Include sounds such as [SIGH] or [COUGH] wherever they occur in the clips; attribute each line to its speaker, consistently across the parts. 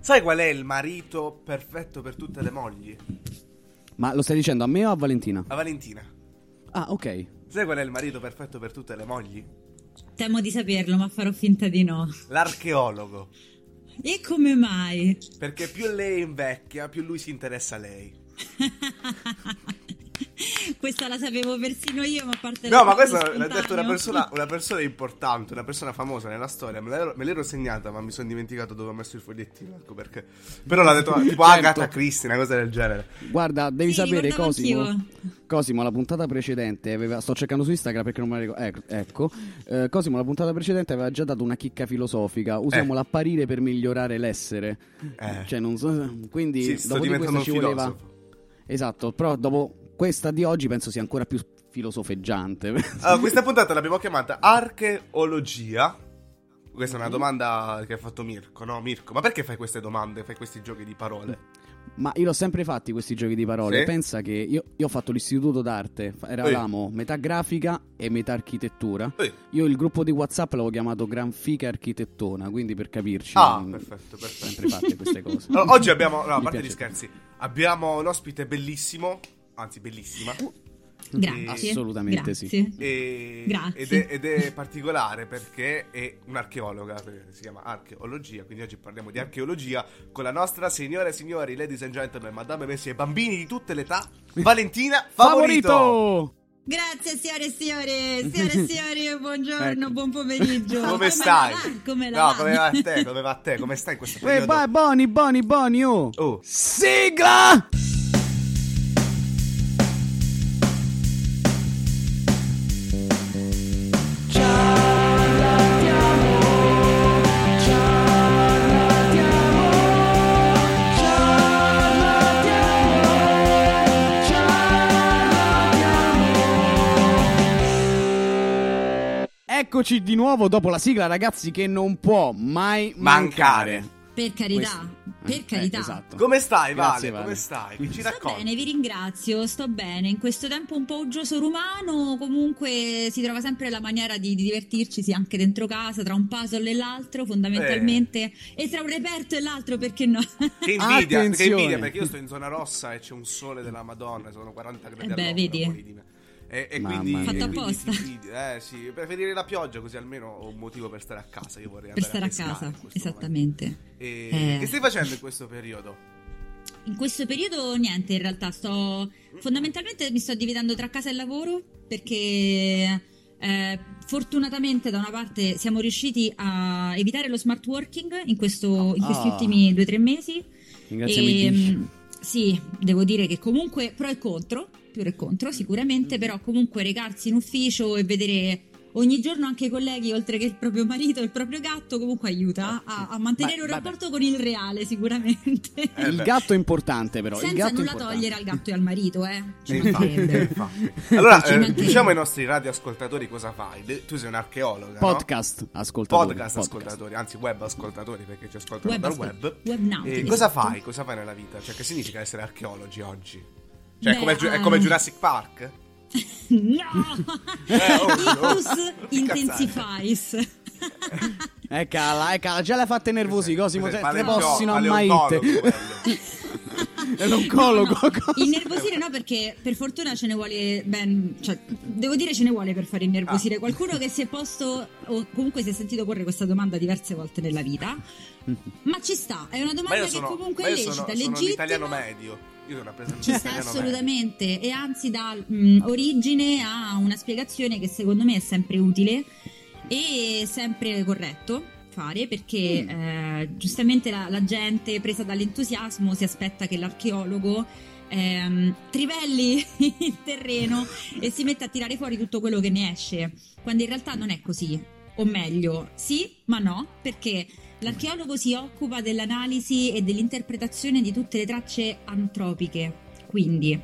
Speaker 1: Sai qual è il marito perfetto per tutte le mogli?
Speaker 2: Ma lo stai dicendo a me o a Valentina?
Speaker 1: A Valentina.
Speaker 2: Ah, ok.
Speaker 1: Sai qual è il marito perfetto per tutte le mogli?
Speaker 3: Temo di saperlo, ma farò finta di no.
Speaker 1: L'archeologo.
Speaker 3: E come mai?
Speaker 1: Perché più lei invecchia, più lui si interessa a lei. [LAUGHS] [LAUGHS]
Speaker 3: Questa la sapevo persino io, ma a parte
Speaker 1: No, ma questa l'ha detto una persona, una persona importante, una persona famosa nella storia. Me l'ero, me l'ero segnata, ma mi sono dimenticato dove ho messo il fogliettino. Ecco perché. Però l'ha detto [LAUGHS] tipo Agatha Christie, una cosa del genere.
Speaker 2: Guarda, devi
Speaker 3: Sì,
Speaker 2: sapere, Cosimo.
Speaker 3: anch'io.
Speaker 2: Cosimo, la puntata precedente aveva. Sto cercando su Instagram perché non me la ricordo. Ecco. ecco. Eh, Cosimo, la puntata precedente aveva già dato una chicca filosofica. Usiamo
Speaker 1: Eh.
Speaker 2: l'apparire per migliorare l'essere.
Speaker 1: Eh.
Speaker 2: Cioè, non so. Quindi,
Speaker 1: Sì, sto
Speaker 2: dopo di
Speaker 1: un
Speaker 2: ci voleva.
Speaker 1: filosofo.
Speaker 2: Esatto, però dopo questa di oggi penso sia ancora più filosofeggiante.
Speaker 1: Allora, questa puntata l'abbiamo chiamata Archeologia. Questa è una domanda che ha fatto Mirko, no? Mirko, ma perché fai queste domande? Fai questi giochi di parole?
Speaker 2: Ma io l'ho sempre fatti questi giochi di parole.
Speaker 1: Sì?
Speaker 2: Pensa che io, io ho fatto l'istituto d'arte. Eravamo metà grafica e metà architettura.
Speaker 1: Ehi.
Speaker 2: Io il gruppo di WhatsApp l'avevo chiamato Granfica Architettona. Quindi per capirci,
Speaker 1: Ah,
Speaker 2: mm,
Speaker 1: perfetto, perfetto.
Speaker 2: sempre fatte queste cose. [LAUGHS]
Speaker 1: Allora, oggi abbiamo, no, a parte gli scherzi, abbiamo un ospite bellissimo, anzi bellissima.
Speaker 3: Grazie.
Speaker 2: Assolutamente sì.
Speaker 3: Grazie.
Speaker 1: E-
Speaker 3: Grazie.
Speaker 1: Ed, è, ed è particolare perché è un'archeologa, si chiama archeologia, quindi oggi parliamo di archeologia con la nostra signore e signori, ladies and gentlemen, madame messi e bambini di tutte le età, [LAUGHS] Valentina Favorito!
Speaker 2: Favorito!
Speaker 3: Grazie signore e signore, signore e signori, buongiorno,
Speaker 2: Ecco.
Speaker 3: buon pomeriggio. [LAUGHS]
Speaker 1: Come stai?
Speaker 3: va? Come la
Speaker 1: no, come va a te? Come va a te? Come stai in questo
Speaker 2: Eh,
Speaker 1: periodo?
Speaker 2: vai, Boni, Boni, Boni, oh!
Speaker 1: Oh.
Speaker 2: Sigla! Eccoci di nuovo dopo la sigla, ragazzi, che non può mai
Speaker 1: Mancare.
Speaker 2: mancare.
Speaker 3: Per carità,
Speaker 2: Questo.
Speaker 3: per
Speaker 2: Eh,
Speaker 3: carità.
Speaker 2: esatto.
Speaker 1: Come stai,
Speaker 2: Grazie,
Speaker 1: Vale? Come stai? Che ci
Speaker 3: Sto
Speaker 1: racconti?
Speaker 3: bene, vi ringrazio, sto bene. In questo tempo un po' uggioso rumano, comunque si trova sempre la maniera di, di divertirci, sia anche dentro casa, tra un puzzle e l'altro, fondamentalmente, e tra un reperto e l'altro, perché no?
Speaker 1: Che invidia, che
Speaker 2: Attenzione.
Speaker 1: invidia perché io sto in zona rossa e c'è un sole della Madonna, sono 40 gradi
Speaker 3: Eh beh, vedi?
Speaker 1: E, e
Speaker 2: Mamma
Speaker 1: quindi,
Speaker 2: mia.
Speaker 3: Fatto apposta.
Speaker 1: Eh sì, preferire la pioggia così almeno ho un motivo per stare a casa. Io vorrei
Speaker 3: per
Speaker 1: andare
Speaker 3: stare a casa, esattamente.
Speaker 1: E
Speaker 3: Eh.
Speaker 1: Che stai facendo in questo periodo?
Speaker 3: In questo periodo niente, in realtà sto fondamentalmente mi sto dividendo tra casa e lavoro perché eh, fortunatamente da una parte siamo riusciti a evitare lo smart working in, questo- in questi
Speaker 2: Ah.
Speaker 3: ultimi due o tre mesi.
Speaker 2: Ringraziamo
Speaker 3: E, mh, sì, devo dire che comunque pro e contro, più e contro sicuramente, però comunque recarsi in ufficio e vedere ogni giorno anche i colleghi, oltre che il proprio marito e il proprio gatto, comunque aiuta a, a mantenere
Speaker 2: Beh,
Speaker 3: un
Speaker 2: vabbè.
Speaker 3: rapporto con il reale sicuramente.
Speaker 1: Eh [LAUGHS]
Speaker 2: il gatto è importante, però. il
Speaker 3: Senza
Speaker 2: gatto è
Speaker 3: nulla
Speaker 2: importante.
Speaker 3: togliere al gatto e al marito, eh.
Speaker 1: Allora,
Speaker 3: Ci
Speaker 1: eh, diciamo ai nostri radioascoltatori cosa fai. Tu sei un archeologa, no?
Speaker 2: Podcast ascoltatori.
Speaker 1: Podcast ascoltatori, anzi web ascoltatori perché ci ascoltano
Speaker 3: Web
Speaker 1: dal
Speaker 3: ascol-
Speaker 1: web.
Speaker 3: web
Speaker 1: E cosa fai? Cosa fai nella vita? Cioè, che significa essere archeologi oggi? Cioè,
Speaker 3: Beh,
Speaker 1: come, Ju- è come Jurassic Park? [LAUGHS]
Speaker 3: No!
Speaker 1: Eh, oh, oh. Che cazzate.
Speaker 3: intensifies. [LAUGHS]
Speaker 2: Eh cala, eh cala, già l'hai fatte nervosi, Cosimo,
Speaker 1: Cos'è?
Speaker 2: te, te possino ammaite. È l'oncologo.
Speaker 3: No, no. Innervosire no, perché per fortuna ce ne vuole ben. Cioè, devo dire ce ne vuole per fare innervosire. Ah. Qualcuno che si è posto o comunque si è sentito porre questa domanda diverse volte nella vita. Ma ci sta, è una domanda
Speaker 1: sono,
Speaker 3: che comunque è lecita,
Speaker 1: sono,
Speaker 3: legittima.
Speaker 1: Sono italiano medio. Io sono
Speaker 3: Ci sta assolutamente. E anzi dà mh, origine a una spiegazione che secondo me è sempre utile e sempre corretto fare perché mm. eh, giustamente la, la, gente presa dall'entusiasmo si aspetta che l'archeologo ehm, trivelli [LAUGHS] il terreno e si metta a tirare fuori tutto quello che ne esce, quando in realtà non è così, o meglio, sì, ma no, perché l'archeologo si occupa dell'analisi e dell'interpretazione di tutte le tracce antropiche, quindi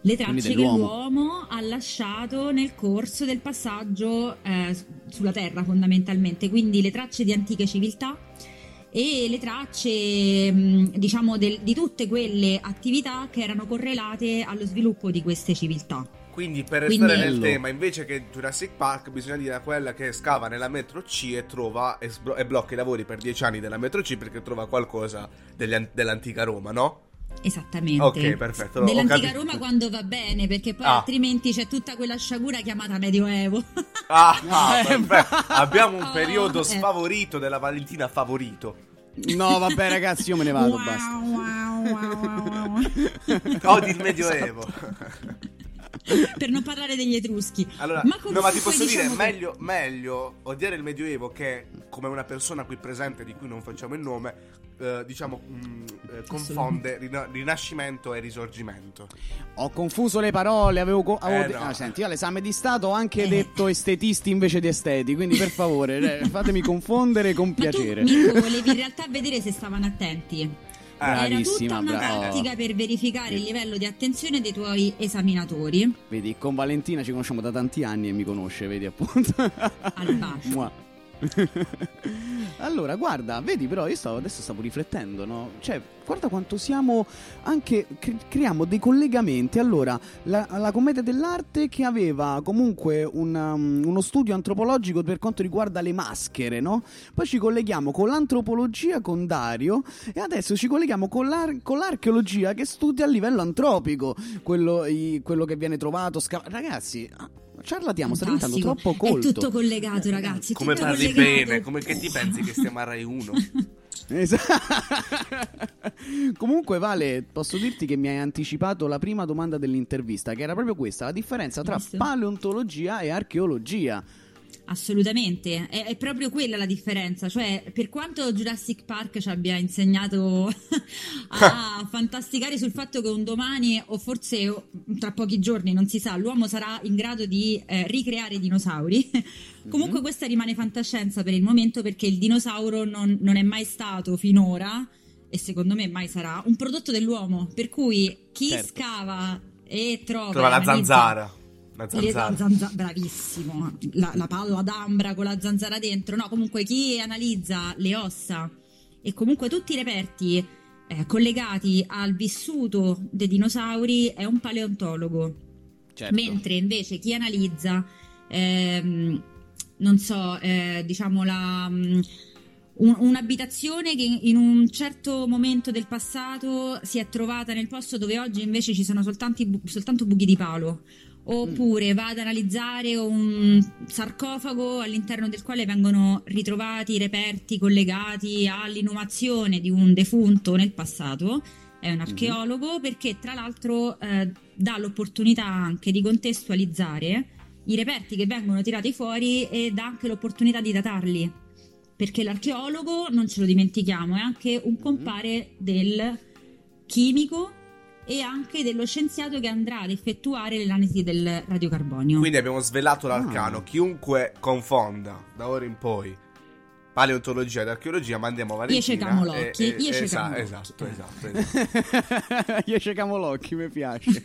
Speaker 3: le tracce che l'uomo ha lasciato nel corso del passaggio eh, sulla Terra fondamentalmente, quindi le tracce di antiche civiltà e le tracce diciamo del, di tutte quelle attività che erano correlate allo sviluppo di queste civiltà.
Speaker 1: Quindi per restare Quindi... nel tema, invece che Jurassic Park, bisogna dire a quella che scava nella metro C e trova e, sblo- e blocca i lavori per dieci anni della metro C perché trova qualcosa degli, dell'antica Roma, no?
Speaker 3: Esattamente.
Speaker 1: Ok, perfetto.
Speaker 3: Dell'antica Roma quando va bene, perché poi ah. altrimenti c'è tutta quella sciagura chiamata Medioevo. [LAUGHS]
Speaker 1: ah, ah. [LAUGHS] Abbiamo un periodo oh, sfavorito della Valentina favorito.
Speaker 2: No, vabbè, ragazzi, io me ne vado.
Speaker 3: Wow,
Speaker 2: basta.
Speaker 3: Wow, wow,
Speaker 1: wow. [LAUGHS] Odi il Medioevo. [LAUGHS]
Speaker 3: per non parlare degli Etruschi.
Speaker 1: Allora, ma no, ma ti posso diciamo dire, che... meglio, meglio odiare il Medioevo che come una persona qui presente di cui non facciamo il nome, eh, diciamo, mh, mm, eh, confonde rina- rinascimento e risorgimento.
Speaker 2: Ho confuso le parole, avevo... Co- avevo eh, de- no. ah, senti, io all'esame di Stato ho anche eh. detto estetisti invece di esteti, quindi per favore [LAUGHS] eh, fatemi confondere con piacere.
Speaker 3: Ma tu, Mirko, volevi in realtà vedere se stavano attenti.
Speaker 2: Ah,
Speaker 3: Era tutta una tattica per verificare il livello di attenzione dei tuoi esaminatori.
Speaker 2: Vedi, con Valentina ci conosciamo da tanti anni e mi conosce, vedi appunto.
Speaker 3: Al bacio. [LAUGHS] [LAUGHS]
Speaker 2: allora, guarda, vedi però, io stavo, adesso stavo riflettendo, no? Cioè, guarda quanto siamo anche, cre- creiamo dei collegamenti. Allora, la, la, commedia dell'arte che aveva comunque un, um, uno studio antropologico per quanto riguarda le maschere, no? Poi ci colleghiamo con l'antropologia con Dario e adesso ci colleghiamo con, l'ar- con l'archeologia che studia a livello antropico, quello, i, quello che viene trovato. Sca- Ragazzi Ciarlatiamo, sta diventando troppo colto.
Speaker 3: È tutto collegato, ragazzi.
Speaker 1: Come parli
Speaker 3: collegato.
Speaker 1: bene, come che ti pensi che stiamo a Rai 1? [LAUGHS]
Speaker 2: Esatto. Comunque, Vale, posso dirti che mi hai anticipato la prima domanda dell'intervista, che era proprio questa: la differenza tra paleontologia e archeologia.
Speaker 3: Assolutamente, è, è, proprio quella la differenza, cioè per quanto Jurassic Park ci abbia insegnato [LAUGHS] a [LAUGHS] fantasticare sul fatto che un domani o forse tra pochi giorni, non si sa, l'uomo sarà in grado di eh, ricreare i dinosauri, [LAUGHS] comunque questa rimane fantascienza per il momento perché il dinosauro non, non è mai stato finora e secondo me mai sarà un prodotto dell'uomo, per cui chi certo. scava e trova...
Speaker 1: Trova la zanzara
Speaker 3: la zanzara. La zanzara bravissimo, la, la, palla d'ambra con la zanzara dentro. No, comunque chi analizza le ossa e comunque tutti i reperti eh, collegati al vissuto dei dinosauri è un paleontologo. Certo. Mentre invece chi analizza, ehm, non so, eh, diciamo la... Um, un'abitazione che in un certo momento del passato si è trovata nel posto dove oggi invece ci sono soltanto, soltanto buchi di palo oppure va ad analizzare un sarcofago all'interno del quale vengono ritrovati reperti collegati all'inumazione di un defunto nel passato. È un mhm. archeologo perché tra l'altro eh, dà l'opportunità anche di contestualizzare i reperti che vengono tirati fuori e dà anche l'opportunità di datarli. Perché l'archeologo, non ce lo dimentichiamo, è anche un mhm. compare del chimico e anche dello scienziato che andrà ad effettuare l'analisi del radiocarbonio.
Speaker 1: Quindi abbiamo svelato l'arcano. Ah. Chiunque confonda da ora in poi paleontologia ed archeologia, mandiamo a Valentina.
Speaker 3: Io cercamo l'occhi,
Speaker 1: e,
Speaker 3: io
Speaker 1: esa-
Speaker 3: l'occhi.
Speaker 1: Esatto, esatto, esatto. [LAUGHS]
Speaker 2: io cercamo l'occhi, mi piace. [LAUGHS]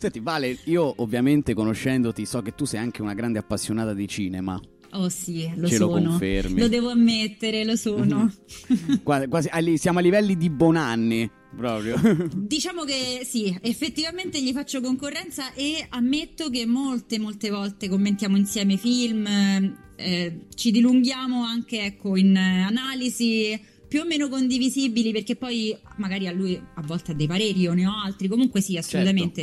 Speaker 2: Senti, Vale, io ovviamente conoscendoti so che tu sei anche una grande appassionata di cinema.
Speaker 3: Oh sì, lo
Speaker 2: Ce
Speaker 3: sono.
Speaker 2: lo confermi.
Speaker 3: Lo devo ammettere, lo sono. [LAUGHS]
Speaker 2: quasi, quasi, siamo a livelli di Bonanni proprio. [LAUGHS]
Speaker 3: diciamo che sì, effettivamente gli faccio concorrenza e ammetto che molte, molte volte commentiamo insieme film, eh, ci dilunghiamo anche ecco, in analisi più o meno condivisibili, perché poi magari a lui a volte ha dei pareri, io ne ho altri. Comunque sì, assolutamente.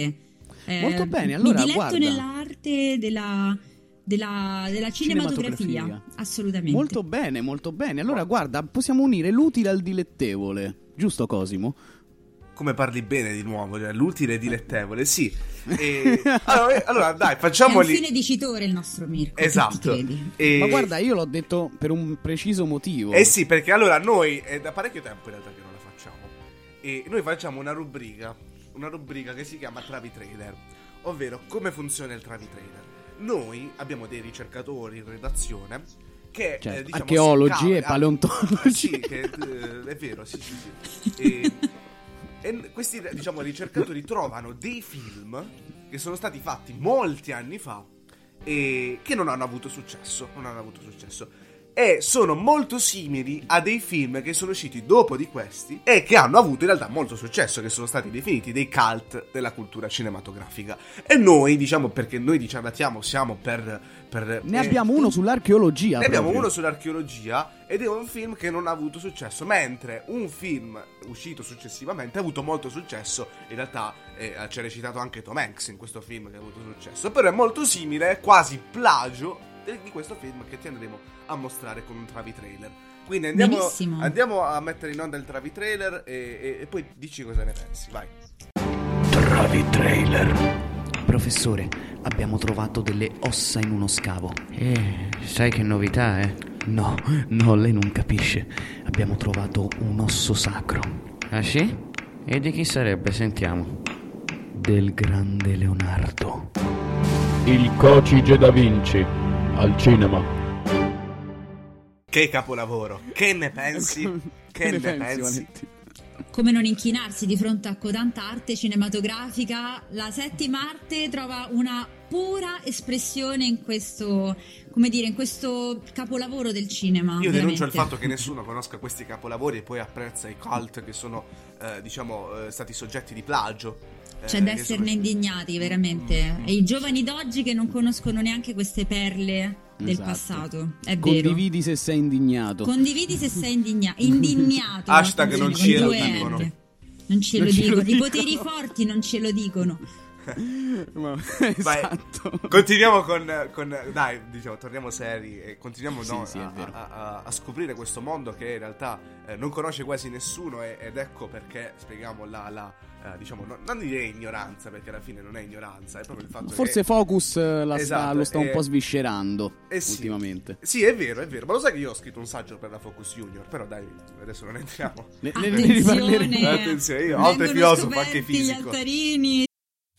Speaker 2: Certo. Molto bene, allora,
Speaker 3: Mi diletto
Speaker 2: guarda.
Speaker 3: nell'arte della, della, della cinematografia.
Speaker 2: Cinematografia.
Speaker 3: Assolutamente.
Speaker 2: Molto bene, molto bene. Allora, guarda, possiamo unire l'utile al dilettevole. Giusto, Cosimo?
Speaker 1: Come parli bene di nuovo, cioè, l'utile e dilettevole, sì. E- [LAUGHS] allora, eh, allora, dai,
Speaker 3: È un
Speaker 1: facciamoli.
Speaker 3: fine dicitore il nostro Mirko.
Speaker 1: Esatto. E-
Speaker 2: Ma guarda, io l'ho detto per un preciso motivo.
Speaker 1: Eh sì, perché allora noi è da parecchio tempo in realtà che non la facciamo. E noi facciamo una rubrica, una rubrica che si chiama Travi Trailer, ovvero come funziona il Travi Trailer. Noi abbiamo dei ricercatori in redazione che
Speaker 2: Certo,
Speaker 1: eh, diciamo,
Speaker 2: archeologi
Speaker 1: incav-
Speaker 2: e paleontologi.
Speaker 1: Sì, che, eh, è vero, sì, sì, sì. E, [LAUGHS] e questi diciamo ricercatori trovano dei film che sono stati fatti molti anni fa e che non hanno avuto successo, non hanno avuto successo. E sono molto simili a dei film che sono usciti dopo di questi e che hanno avuto in realtà molto successo, che sono stati definiti dei cult della cultura cinematografica. E noi, diciamo, perché noi di Ciarlatiamo siamo per... per
Speaker 2: Ne
Speaker 1: eh,
Speaker 2: abbiamo uno sull'archeologia.
Speaker 1: ne abbiamo
Speaker 2: proprio.
Speaker 1: uno sull'archeologia ed è un film che non ha avuto successo, mentre un film uscito successivamente ha avuto molto successo. In realtà eh, ha recitato anche Tom Hanks in questo film che ha avuto successo, però è molto simile, quasi plagio di questo film che ti andremo a mostrare con un Travi trailer. Quindi andiamo,
Speaker 3: Benissimo.
Speaker 1: andiamo a mettere in onda il Travi trailer e, e- e poi dici cosa ne pensi, vai.
Speaker 4: Travi trailer.
Speaker 5: Professore, abbiamo trovato delle ossa in uno scavo.
Speaker 4: Eh, sai che novità, eh?
Speaker 5: No, no, lei non capisce. Abbiamo trovato un osso sacro
Speaker 4: Ah sì? E di chi sarebbe? Sentiamo.
Speaker 5: del grande Leonardo.
Speaker 6: Il cocige da Vinci al cinema.
Speaker 1: Che capolavoro, che ne pensi? [LAUGHS] che, ne, pensi?
Speaker 2: Valentina?
Speaker 3: Come non inchinarsi di fronte a tanta arte cinematografica, la settima arte trova una pura espressione in questo, come dire, in questo capolavoro del cinema.
Speaker 1: Io denuncio il fatto che nessuno conosca questi capolavori e poi apprezza i cult che sono, eh, diciamo, eh, stati soggetti di plagio. Eh,
Speaker 3: C'è da esserne
Speaker 1: sono-
Speaker 3: indignati, veramente.
Speaker 1: Mm.
Speaker 3: E i giovani d'oggi che non conoscono neanche queste perle del
Speaker 2: Esatto.
Speaker 3: passato. È vero.
Speaker 2: Condividi se sei indignato.
Speaker 3: Condividi se sei indigna- indignato. [LAUGHS]
Speaker 1: Hashtag non ce lo dicono.
Speaker 3: R. Non ce
Speaker 2: Non
Speaker 3: lo dicono. I poteri forti non ce lo dicono. [LAUGHS]
Speaker 2: Ma- [LAUGHS]
Speaker 1: Vai,
Speaker 2: esatto.
Speaker 1: Continuiamo con, con- Dai, diciamo, torniamo seri e continuiamo
Speaker 2: Sì,
Speaker 1: no,
Speaker 2: sì, vero.
Speaker 1: a- a- a scoprire questo mondo che in realtà eh, non conosce quasi nessuno e- ed ecco perché spieghiamo la... la, eh, diciamo, no- non direi ignoranza perché alla fine non è ignoranza, è proprio il fatto
Speaker 2: Forse
Speaker 1: che...
Speaker 2: Focus eh, la sta-
Speaker 1: Esatto,
Speaker 2: lo sta un
Speaker 1: eh,
Speaker 2: po' sviscerando
Speaker 1: eh sì.
Speaker 2: ultimamente.
Speaker 1: Sì, è vero, è vero. Ma lo sai che io ho scritto un saggio per la Focus Junior, però dai, adesso non entriamo.
Speaker 2: Ne, [LAUGHS] riparleremo.
Speaker 1: Attenzione, io oltre
Speaker 3: Vengono
Speaker 1: filosofo, anche
Speaker 3: scoperti gli
Speaker 1: fisico.
Speaker 3: altarini.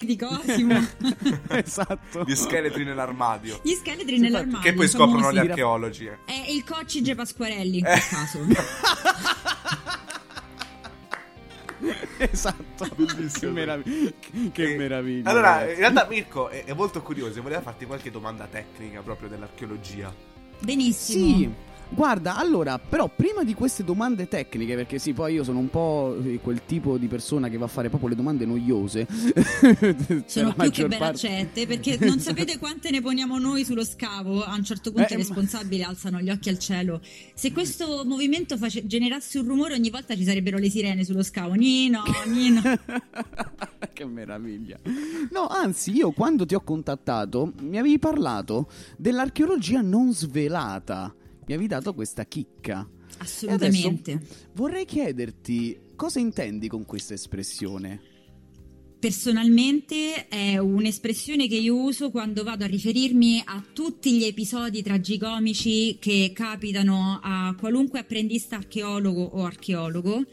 Speaker 3: Di Cosimo. [LAUGHS]
Speaker 2: esatto.
Speaker 1: Gli scheletri nell'armadio.
Speaker 3: Gli scheletri nell'armadio.
Speaker 1: Che poi scoprono gli archeologi. eh.
Speaker 3: È il coccige Pasquarelli in
Speaker 1: Eh.
Speaker 3: quel caso. [LAUGHS]
Speaker 2: esatto. [LAUGHS] Che, meraviglia. Che
Speaker 1: E-
Speaker 2: meraviglia.
Speaker 1: Eh, Allora,
Speaker 2: ragazzi.
Speaker 1: in realtà Mirko è, è molto curioso e voleva farti qualche domanda tecnica proprio dell'archeologia.
Speaker 3: Benissimo.
Speaker 2: Sì. Guarda, allora, però prima di queste domande tecniche, perché sì, poi io sono un po' eh, quel tipo di persona che va a fare proprio le domande noiose. [LAUGHS]
Speaker 3: Sono più che ben
Speaker 2: parte.
Speaker 3: accette perché non sapete quante ne poniamo noi sullo scavo. A un certo punto
Speaker 2: Eh,
Speaker 3: i
Speaker 2: ma-
Speaker 3: responsabili alzano gli occhi al cielo. Se questo movimento face- generasse un rumore, ogni volta ci sarebbero le sirene sullo scavo. Nino, [LAUGHS] Nino.
Speaker 2: che meraviglia. No, anzi, io quando ti ho contattato mi avevi parlato dell'archeologia non svelata. Mi avevi dato questa chicca.
Speaker 3: Assolutamente.
Speaker 2: Vorrei chiederti cosa intendi con questa espressione?
Speaker 3: Personalmente è un'espressione che io uso quando vado a riferirmi a tutti gli episodi tragicomici che capitano a qualunque apprendista archeologo o archeologo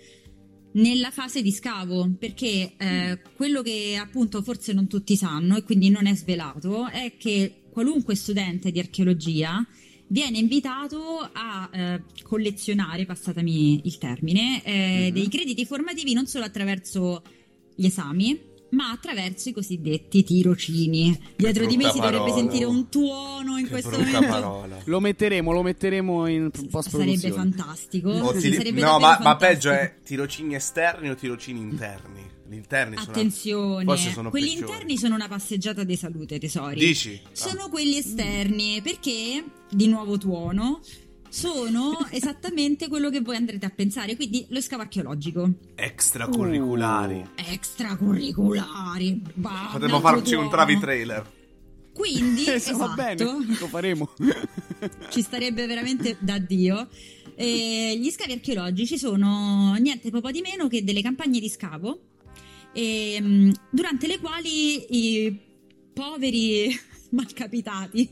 Speaker 3: nella fase di scavo, perché eh, quello che appunto forse non tutti sanno e quindi non è svelato è che qualunque studente di archeologia viene invitato a eh, collezionare, passatemi il termine, eh,
Speaker 2: Mhm.
Speaker 3: dei crediti formativi non solo attraverso gli esami, ma attraverso i cosiddetti tirocini. Dietro di me si dovrebbe
Speaker 1: parola.
Speaker 3: sentire un tuono in
Speaker 1: Che
Speaker 3: questo momento.
Speaker 1: parola.
Speaker 2: Lo metteremo, lo metteremo in
Speaker 3: Sarebbe
Speaker 2: post-produzione.
Speaker 3: fantastico.
Speaker 1: O
Speaker 3: Sì,
Speaker 1: tiri-
Speaker 3: sarebbe
Speaker 1: no, ma, ma
Speaker 3: fantastico.
Speaker 1: peggio è tirocini esterni o tirocini interni? Gli interni sono.
Speaker 3: Attenzione,
Speaker 1: sono
Speaker 3: quelli
Speaker 1: peggiori.
Speaker 3: interni sono una passeggiata di salute, tesori.
Speaker 1: Dici?
Speaker 3: Sono quelli esterni perché, di nuovo tuono, sono [LAUGHS] esattamente quello che voi andrete a pensare. Quindi lo scavo archeologico.
Speaker 1: Extracurriculari.
Speaker 3: Extracurriculari. bah,
Speaker 1: Potremmo
Speaker 3: un
Speaker 1: farci un
Speaker 3: tuono.
Speaker 1: travi trailer.
Speaker 3: Quindi, [LAUGHS]
Speaker 2: Eh,
Speaker 3: esatto,
Speaker 2: Va bene, lo faremo. [LAUGHS]
Speaker 3: ci starebbe veramente da Dio. E gli scavi archeologici sono niente po' di meno che delle campagne di scavo ehm, durante le quali i poveri malcapitati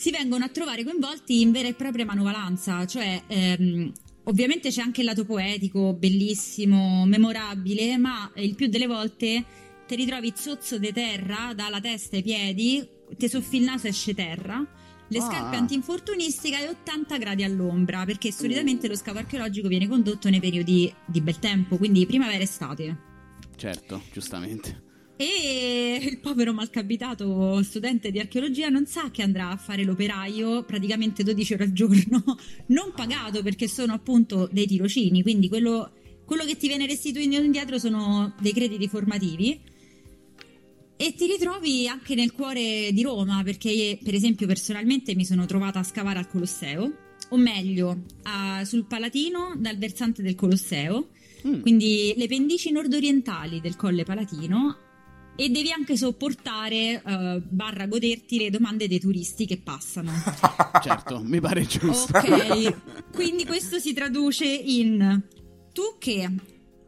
Speaker 3: si vengono a trovare coinvolti in vera e propria manovalanza, cioè ehm, ovviamente c'è anche il lato poetico, bellissimo, memorabile, ma il più delle volte ti ritrovi zozzo di terra dalla testa ai piedi, ti soffi il naso e esce terra. Le
Speaker 2: Ah.
Speaker 3: scarpe antinfortunistica e 80 gradi all'ombra, perché solitamente lo scavo archeologico viene condotto nei periodi di bel tempo, quindi primavera e estate.
Speaker 2: Certo, giustamente.
Speaker 3: E il povero malcapitato studente di archeologia non sa che andrà a fare l'operaio praticamente 12 ore al giorno, [LAUGHS] non pagato perché sono appunto dei tirocini, quindi quello, quello che ti viene restituito indietro sono dei crediti formativi. E ti ritrovi anche nel cuore di Roma, perché per esempio personalmente mi sono trovata a scavare al Colosseo, o meglio, a- sul Palatino dal versante del Colosseo,
Speaker 2: Mm.
Speaker 3: quindi le pendici nordorientali del Colle Palatino e devi anche sopportare eh, barra goderti le domande dei turisti che passano. [LAUGHS]
Speaker 2: Certo, mi pare giusto.
Speaker 3: ok, quindi questo si traduce in tu che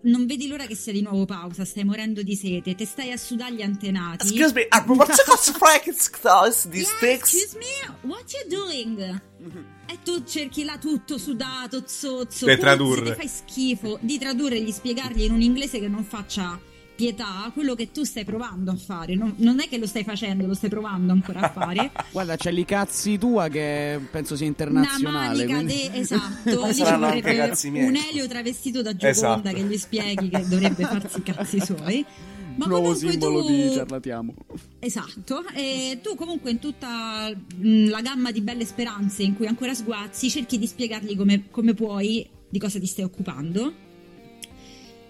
Speaker 3: non vedi l'ora che sia di nuovo pausa, stai morendo di sete, te stai a sudare gli antenati.
Speaker 1: Excuse me, uh, what's the Frankenstein? These
Speaker 3: Yeah, excuse me, what you doing? E tu cerchi là tutto sudato, zozzo, puzzi,
Speaker 1: tradurre.
Speaker 3: ti fai schifo di tradurre e di spiegargli in un inglese che non faccia pietà quello che tu stai provando a fare. Non, non è che lo stai facendo, lo stai provando ancora a fare. [LAUGHS]
Speaker 2: Guarda, c'è lì cazzi tua che penso sia
Speaker 3: Una
Speaker 2: internazionale.
Speaker 3: manica
Speaker 2: quindi-
Speaker 3: de- esatto, [LAUGHS] lì ci vorrebbe un Elio travestito da Gioconda
Speaker 1: Esatto.
Speaker 3: che gli spieghi che dovrebbe farsi i cazzi suoi. Ma
Speaker 2: Nuovo
Speaker 3: comunque
Speaker 2: simbolo
Speaker 3: tu...
Speaker 2: di ciarlatiamo.
Speaker 3: Esatto, e tu comunque in tutta mh, la gamma di belle speranze in cui ancora sguazzi cerchi di spiegargli come, come puoi di cosa ti stai occupando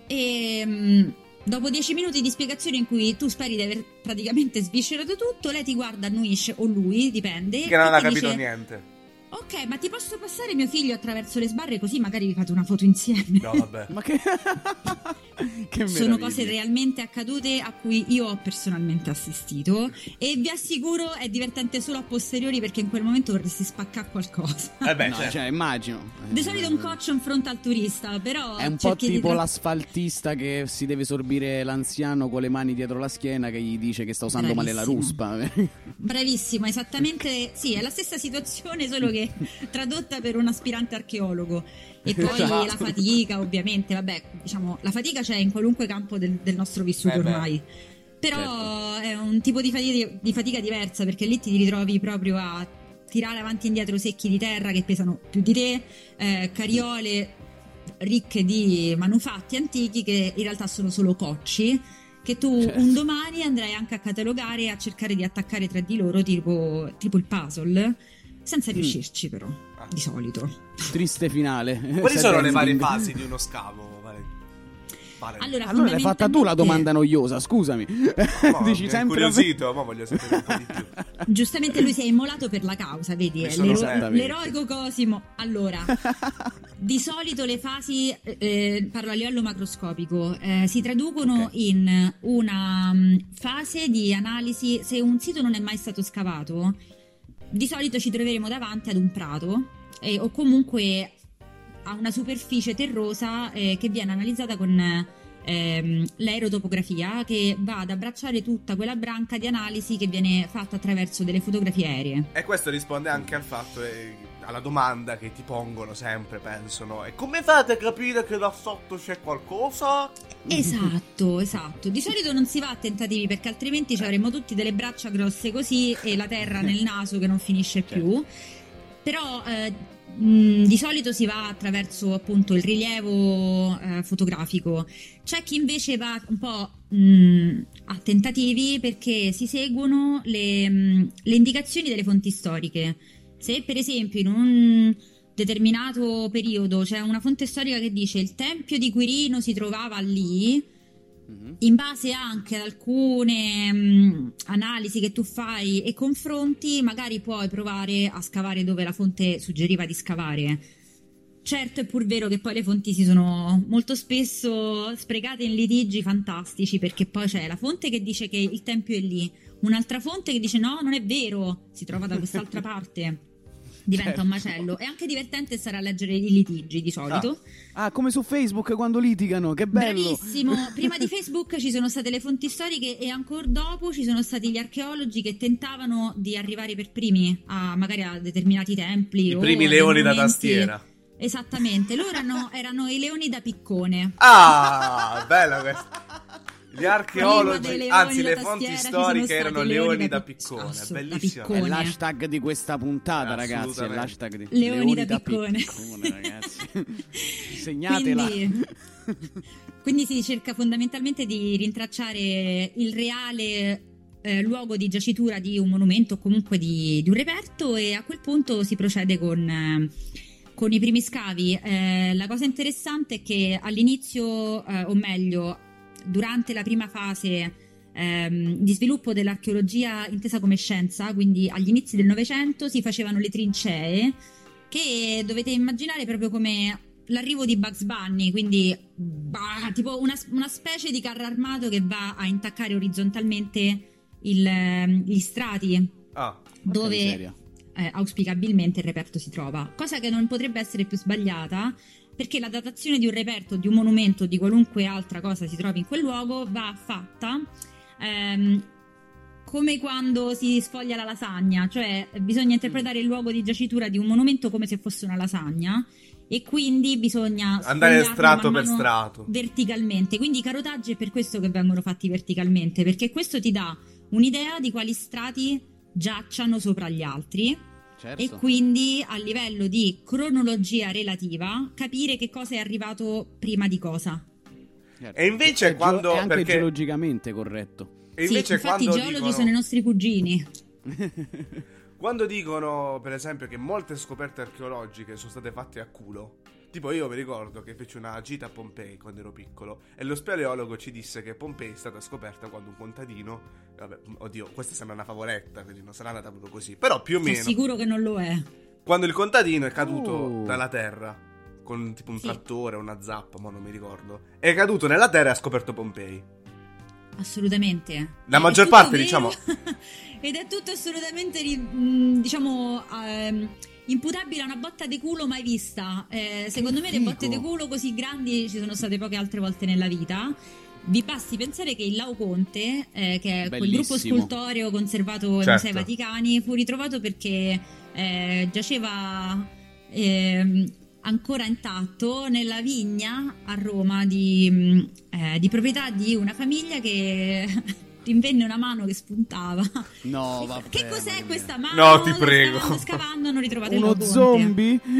Speaker 3: e mh, dopo dieci minuti di spiegazione in cui tu speri di aver praticamente sviscerato tutto, lei ti guarda, annuisce o lui, dipende.
Speaker 1: Che non ha capito
Speaker 3: dice,
Speaker 1: niente.
Speaker 3: Ok, ma ti posso passare mio figlio attraverso le sbarre così magari vi fate una foto insieme?
Speaker 1: No, vabbè. [LAUGHS]
Speaker 2: Ma che... [LAUGHS] che
Speaker 3: Sono cose realmente accadute a cui io ho personalmente assistito e vi assicuro è divertente solo a posteriori perché in quel momento vorresti spaccare qualcosa.
Speaker 1: Eh beh,
Speaker 2: No,
Speaker 1: certo.
Speaker 2: cioè, immagino.
Speaker 3: Di solito un coccio in fronte al turista, però
Speaker 2: È un po' tipo
Speaker 3: tra-
Speaker 2: l'asfaltista che si deve sorbire l'anziano con le mani dietro la schiena che gli dice che sta usando male la
Speaker 3: Bravissimo.
Speaker 2: ruspa. [LAUGHS]
Speaker 3: Bravissimo, esattamente, sì, è la stessa situazione solo che [LAUGHS] tradotta per un aspirante archeologo. E [LAUGHS] poi
Speaker 2: Esatto.
Speaker 3: la fatica, ovviamente, vabbè, diciamo, la fatica c'è in qualunque campo del, del nostro vissuto
Speaker 1: Eh
Speaker 3: ormai. Però è un tipo di fatica, di fatica diversa perché lì ti ritrovi proprio a tirare avanti e indietro secchi di terra che pesano più di te, eh, cariole ricche di manufatti antichi che in realtà sono solo cocci che tu
Speaker 2: Certo.
Speaker 3: un domani andrai anche a catalogare e a cercare di attaccare tra di loro tipo, tipo il puzzle senza
Speaker 2: Mm.
Speaker 3: riuscirci però
Speaker 1: Ah.
Speaker 3: di solito
Speaker 2: Triste finale. [LAUGHS]
Speaker 1: Quali sono le varie fasi di uno scavo? Vale? Vale.
Speaker 3: allora,
Speaker 2: Allora l'hai fatta tu la domanda noiosa, scusami. [LAUGHS]
Speaker 1: No, [LAUGHS]
Speaker 2: Dici sempre
Speaker 1: incuriosito, ma voglio sapere un po' di più.
Speaker 3: Giustamente lui si è immolato per la causa, vedi?
Speaker 1: Sono
Speaker 3: l'ero- l'eroico Cosimo. Allora, di solito le fasi, eh, parlo a livello macroscopico, eh, si traducono
Speaker 2: Ok.
Speaker 3: in una mm, fase di analisi. Se un sito non è mai stato scavato, di solito ci troveremo davanti ad un prato eh, o comunque ha una superficie terrosa eh, che viene analizzata con ehm, l'aerotopografia che va ad abbracciare tutta quella branca di analisi che viene fatta attraverso delle fotografie aeree.
Speaker 1: E questo risponde anche al fatto, eh, alla domanda che ti pongono sempre, pensano. E come fate a capire che là sotto c'è qualcosa?
Speaker 3: Esatto, esatto. Di solito non si va a tentativi perché altrimenti ci avremmo tutti delle braccia grosse così e la terra nel naso che non finisce più. Però eh, mh, di solito si va attraverso appunto il rilievo eh, fotografico. C'è chi invece va un po' mh, a tentativi perché si seguono le, mh, le indicazioni delle fonti storiche. Se per esempio in un determinato periodo c'è una fonte storica che dice il tempio di Quirino si trovava lì, in base anche ad alcune mh, analisi che tu fai e confronti, magari puoi provare a scavare dove la fonte suggeriva di scavare. Certo è pur vero che poi le fonti si sono molto spesso sprecate in litigi fantastici perché poi c'è la fonte che dice che il tempio è lì, un'altra fonte che dice no, non è vero, si trova da quest'altra [LAUGHS] parte. Diventa un macello. È anche divertente stare a leggere i litigi di solito.
Speaker 2: Ah, come su Facebook quando litigano, che bello!
Speaker 3: Bravissimo. [LAUGHS] Prima di Facebook ci sono state le fonti storiche e ancora dopo ci sono stati gli archeologi che tentavano di arrivare per primi a magari a determinati templi.
Speaker 1: I
Speaker 3: o
Speaker 1: primi leoni da tastiera.
Speaker 3: Esattamente, loro erano, erano i leoni da piccone.
Speaker 1: Ah, bella questa. Gli archeologi,
Speaker 3: leoni
Speaker 1: anzi le fonti storiche erano
Speaker 3: leoni
Speaker 1: leoni
Speaker 3: da pic-
Speaker 1: piccone.
Speaker 3: Assu- da
Speaker 1: Bellissimo.
Speaker 3: piccone.
Speaker 2: È l'hashtag di questa puntata, ragazzi. È l'hashtag di
Speaker 3: Leoni da piccone.
Speaker 2: piccone, ragazzi. [LAUGHS] Segnatela.
Speaker 3: Quindi, quindi si cerca fondamentalmente di rintracciare il reale eh, luogo di giacitura di un monumento o comunque di, di un reperto e a quel punto si procede con, eh, con i primi scavi. Eh, la cosa interessante è che all'inizio, eh, o meglio, durante la prima fase ehm, di sviluppo dell'archeologia intesa come scienza, quindi agli inizi del Novecento, si facevano le trincee che dovete immaginare proprio come l'arrivo di Bugs Bunny, quindi bah, tipo una, una specie di carro armato che va a intaccare orizzontalmente il, ehm, gli strati
Speaker 1: Ah,
Speaker 3: dove eh, auspicabilmente il reperto si trova, cosa che non potrebbe essere più sbagliata perché la datazione di un reperto, di un monumento, di qualunque altra cosa si trovi in quel luogo va fatta ehm, come quando si sfoglia la lasagna, cioè bisogna interpretare il luogo di giacitura di un monumento come se fosse una lasagna e quindi bisogna
Speaker 1: Andare strato per strato.
Speaker 3: verticalmente. Quindi i carotaggi è per questo che vengono fatti verticalmente, perché questo ti dà un'idea di quali strati giacciano sopra gli altri
Speaker 2: Certo.
Speaker 3: e quindi a livello di cronologia relativa capire che cosa è arrivato prima di cosa.
Speaker 2: Certo.
Speaker 1: E invece
Speaker 2: È
Speaker 1: quando-
Speaker 2: È anche
Speaker 1: perché-
Speaker 2: geologicamente corretto.
Speaker 1: E
Speaker 3: sì,
Speaker 1: invece
Speaker 3: infatti i geologi
Speaker 1: dicono,
Speaker 3: sono i nostri cugini. [LAUGHS]
Speaker 1: quando dicono, per esempio, che molte scoperte archeologiche sono state fatte a culo, tipo io mi ricordo che feci una gita a Pompei quando ero piccolo e lo speleologo ci disse che Pompei è stata scoperta quando un contadino, vabbè, oddio, questa sembra una favoletta, quindi non sarà andata proprio così, però più o
Speaker 3: Sono
Speaker 1: meno,
Speaker 3: sicuro che non lo è.
Speaker 1: quando il contadino è caduto
Speaker 2: Oh.
Speaker 1: dalla terra, con tipo un
Speaker 3: Sì.
Speaker 1: trattore, una zappa, ma non mi ricordo, è caduto nella terra e ha scoperto Pompei.
Speaker 3: Assolutamente.
Speaker 1: La maggior parte,
Speaker 3: vero,
Speaker 1: diciamo- [LAUGHS]
Speaker 3: Ed è tutto assolutamente, mh, diciamo, ehm, imputabile a una botta di culo mai vista. Eh, secondo me le botte di culo così grandi ci sono state poche altre volte nella vita. Vi basti pensare che il Laoconte, eh, che è quel gruppo
Speaker 2: Bellissimo.
Speaker 3: scultoreo conservato ai
Speaker 1: Certo.
Speaker 3: Musei Vaticani, fu ritrovato perché eh, giaceva ehm, ancora intatto nella vigna a Roma di, mh, eh, di proprietà di una famiglia che [LAUGHS] rinvenne una mano che spuntava.
Speaker 2: No, vabbè.
Speaker 3: che cos'è
Speaker 2: mamma
Speaker 3: questa
Speaker 2: mia.
Speaker 3: mano?
Speaker 1: No, ti prego.
Speaker 3: Scavando, hanno ritrovato il
Speaker 2: Uno zombie? [LAUGHS]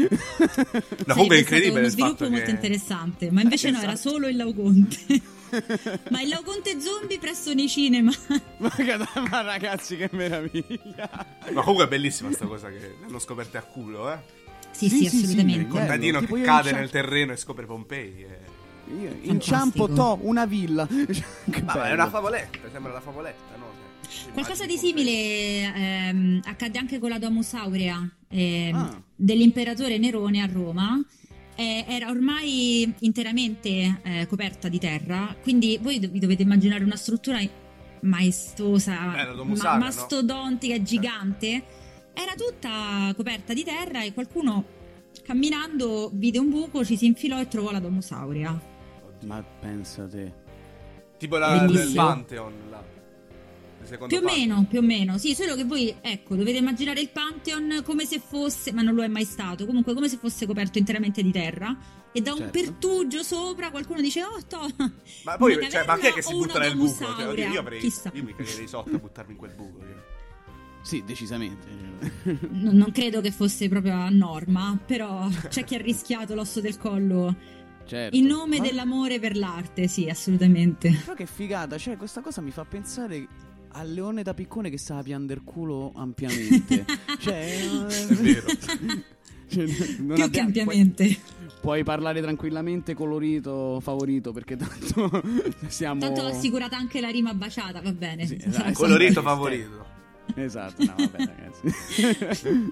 Speaker 1: No,
Speaker 3: Sarebbe
Speaker 1: comunque è incredibile
Speaker 3: stato uno
Speaker 1: il
Speaker 3: sviluppo molto
Speaker 1: che...
Speaker 3: interessante, ma invece no, era
Speaker 1: Esatto.
Speaker 3: solo il Laoconte. [LAUGHS] ma il Laoconte zombie presso nei cinema.
Speaker 2: ma, ma ragazzi, che meraviglia.
Speaker 1: Ma comunque è bellissima sta cosa che l'hanno scoperta a culo, eh.
Speaker 3: sì, sì,
Speaker 2: Sì, sì, sì,
Speaker 3: assolutamente.
Speaker 1: Il contadino che cade nel terreno e scopre Pompei. eh.
Speaker 2: Io inciampo to una villa. [LAUGHS]
Speaker 1: Ma è una favoletta, sembra una favoletta, no? Cioè,
Speaker 3: Qualcosa di simile ehm, accadde anche con la Domus Aurea ehm,
Speaker 2: Ah.
Speaker 3: dell'imperatore Nerone a Roma. Eh, era ormai interamente eh, coperta di terra, quindi voi vi dovete immaginare una struttura maestosa,
Speaker 1: Eh, la Domus
Speaker 3: ma-
Speaker 1: Aurea, no?
Speaker 3: mastodontica, gigante. Era tutta coperta di terra e qualcuno camminando vide un buco, ci si infilò e trovò la Domusauria.
Speaker 2: Ma pensate.
Speaker 1: Tipo la, del. Pantheon. là. Il secondo
Speaker 3: Più o
Speaker 1: Pantheon.
Speaker 3: meno, più o meno, sì, solo che voi, ecco, dovete immaginare il Pantheon come se fosse, ma non lo è mai stato, comunque come se fosse coperto interamente di terra e da un
Speaker 2: Certo.
Speaker 3: pertugio sopra qualcuno dice, oh, to,
Speaker 1: Ma poi, cioè, ma chi è che si butta nel buco? Cioè, oddio, io, avrei,
Speaker 3: Chissà.
Speaker 1: io mi cagherei sotto a buttarmi in quel buco. io.
Speaker 2: Sì, decisamente.
Speaker 3: Non, non credo che fosse proprio a norma, però c'è chi ha rischiato l'osso del collo
Speaker 2: certo.
Speaker 3: in nome
Speaker 2: Ma-
Speaker 3: dell'amore per l'arte, sì, assolutamente.
Speaker 2: Però che figata, cioè questa cosa mi fa pensare al leone da piccone che stava piander culo ampiamente. [LAUGHS] cioè,
Speaker 1: È vero. [LAUGHS]
Speaker 2: cioè, non
Speaker 3: Più che ampiamente.
Speaker 2: Puoi, puoi parlare tranquillamente colorito favorito perché tanto [LAUGHS] siamo
Speaker 3: Tanto l'ho assicurata anche la rima baciata, va bene.
Speaker 2: Sì, esatto.
Speaker 1: Colorito favorito.
Speaker 2: Esatto, no, vabbè ragazzi.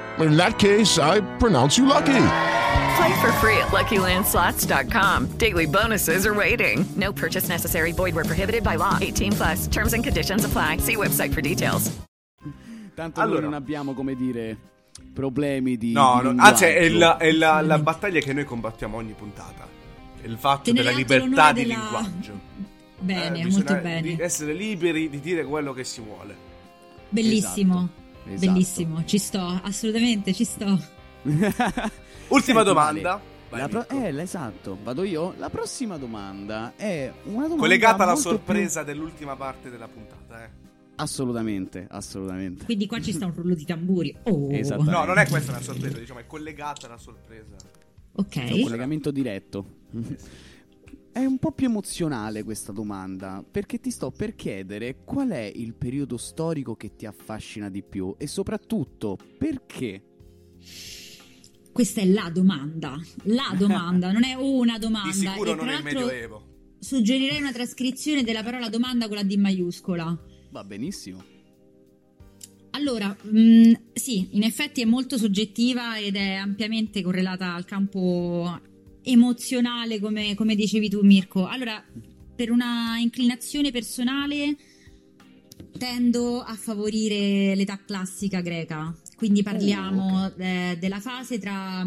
Speaker 7: In that case, I pronounce you lucky.
Speaker 8: Play for free at LuckyLandSlots.com. Daily bonuses are waiting. No purchase necessary. Void where prohibited by law. 18 plus. Terms and conditions apply. See website for details.
Speaker 2: Tanto
Speaker 1: Allora.
Speaker 2: non abbiamo, come dire, problemi di
Speaker 1: No,
Speaker 2: di
Speaker 1: no, anzi, è, la, è la- la battaglia che noi combattiamo ogni puntata. È il fatto
Speaker 3: Tenere
Speaker 1: della libertà di
Speaker 3: della-
Speaker 1: linguaggio.
Speaker 3: Bene,
Speaker 1: Eh,
Speaker 3: molto bene.
Speaker 1: Di essere liberi di dire quello che si vuole.
Speaker 3: Bellissimo.
Speaker 2: Esatto.
Speaker 3: Bellissimo, ci sto, assolutamente ci sto. [LAUGHS]
Speaker 1: Ultima
Speaker 2: Senti,
Speaker 1: domanda.
Speaker 2: Vale,
Speaker 1: Vai,
Speaker 2: la pro- eh, esatto, vado io. La prossima domanda è una domanda
Speaker 1: Collegata alla sorpresa dell'ultima parte della puntata, eh.
Speaker 2: più- Assolutamente, assolutamente.
Speaker 3: Quindi qua ci sta un rullo di tamburi. [LAUGHS] Oh.
Speaker 2: Esatto.
Speaker 1: No, non è questa una sorpresa, diciamo, è collegata alla sorpresa.
Speaker 3: Ok.
Speaker 2: C'è un collegamento diretto. [LAUGHS] È un po' più emozionale questa domanda, perché ti sto per chiedere qual è il periodo storico che ti affascina di più e soprattutto perché.
Speaker 3: Questa è la domanda. La domanda, non è una domanda.
Speaker 1: Di sicuro
Speaker 3: E
Speaker 1: non
Speaker 3: tra
Speaker 1: è il Medioevo.
Speaker 3: Suggerirei una trascrizione della parola domanda con la D maiuscola.
Speaker 2: Va benissimo.
Speaker 3: Allora, mh, sì, in effetti è molto soggettiva ed è ampiamente correlata al campo emozionale, come, come dicevi tu, Mirko. Allora, per una inclinazione personale, tendo a favorire l'età classica greca. Quindi parliamo eh, della fase tra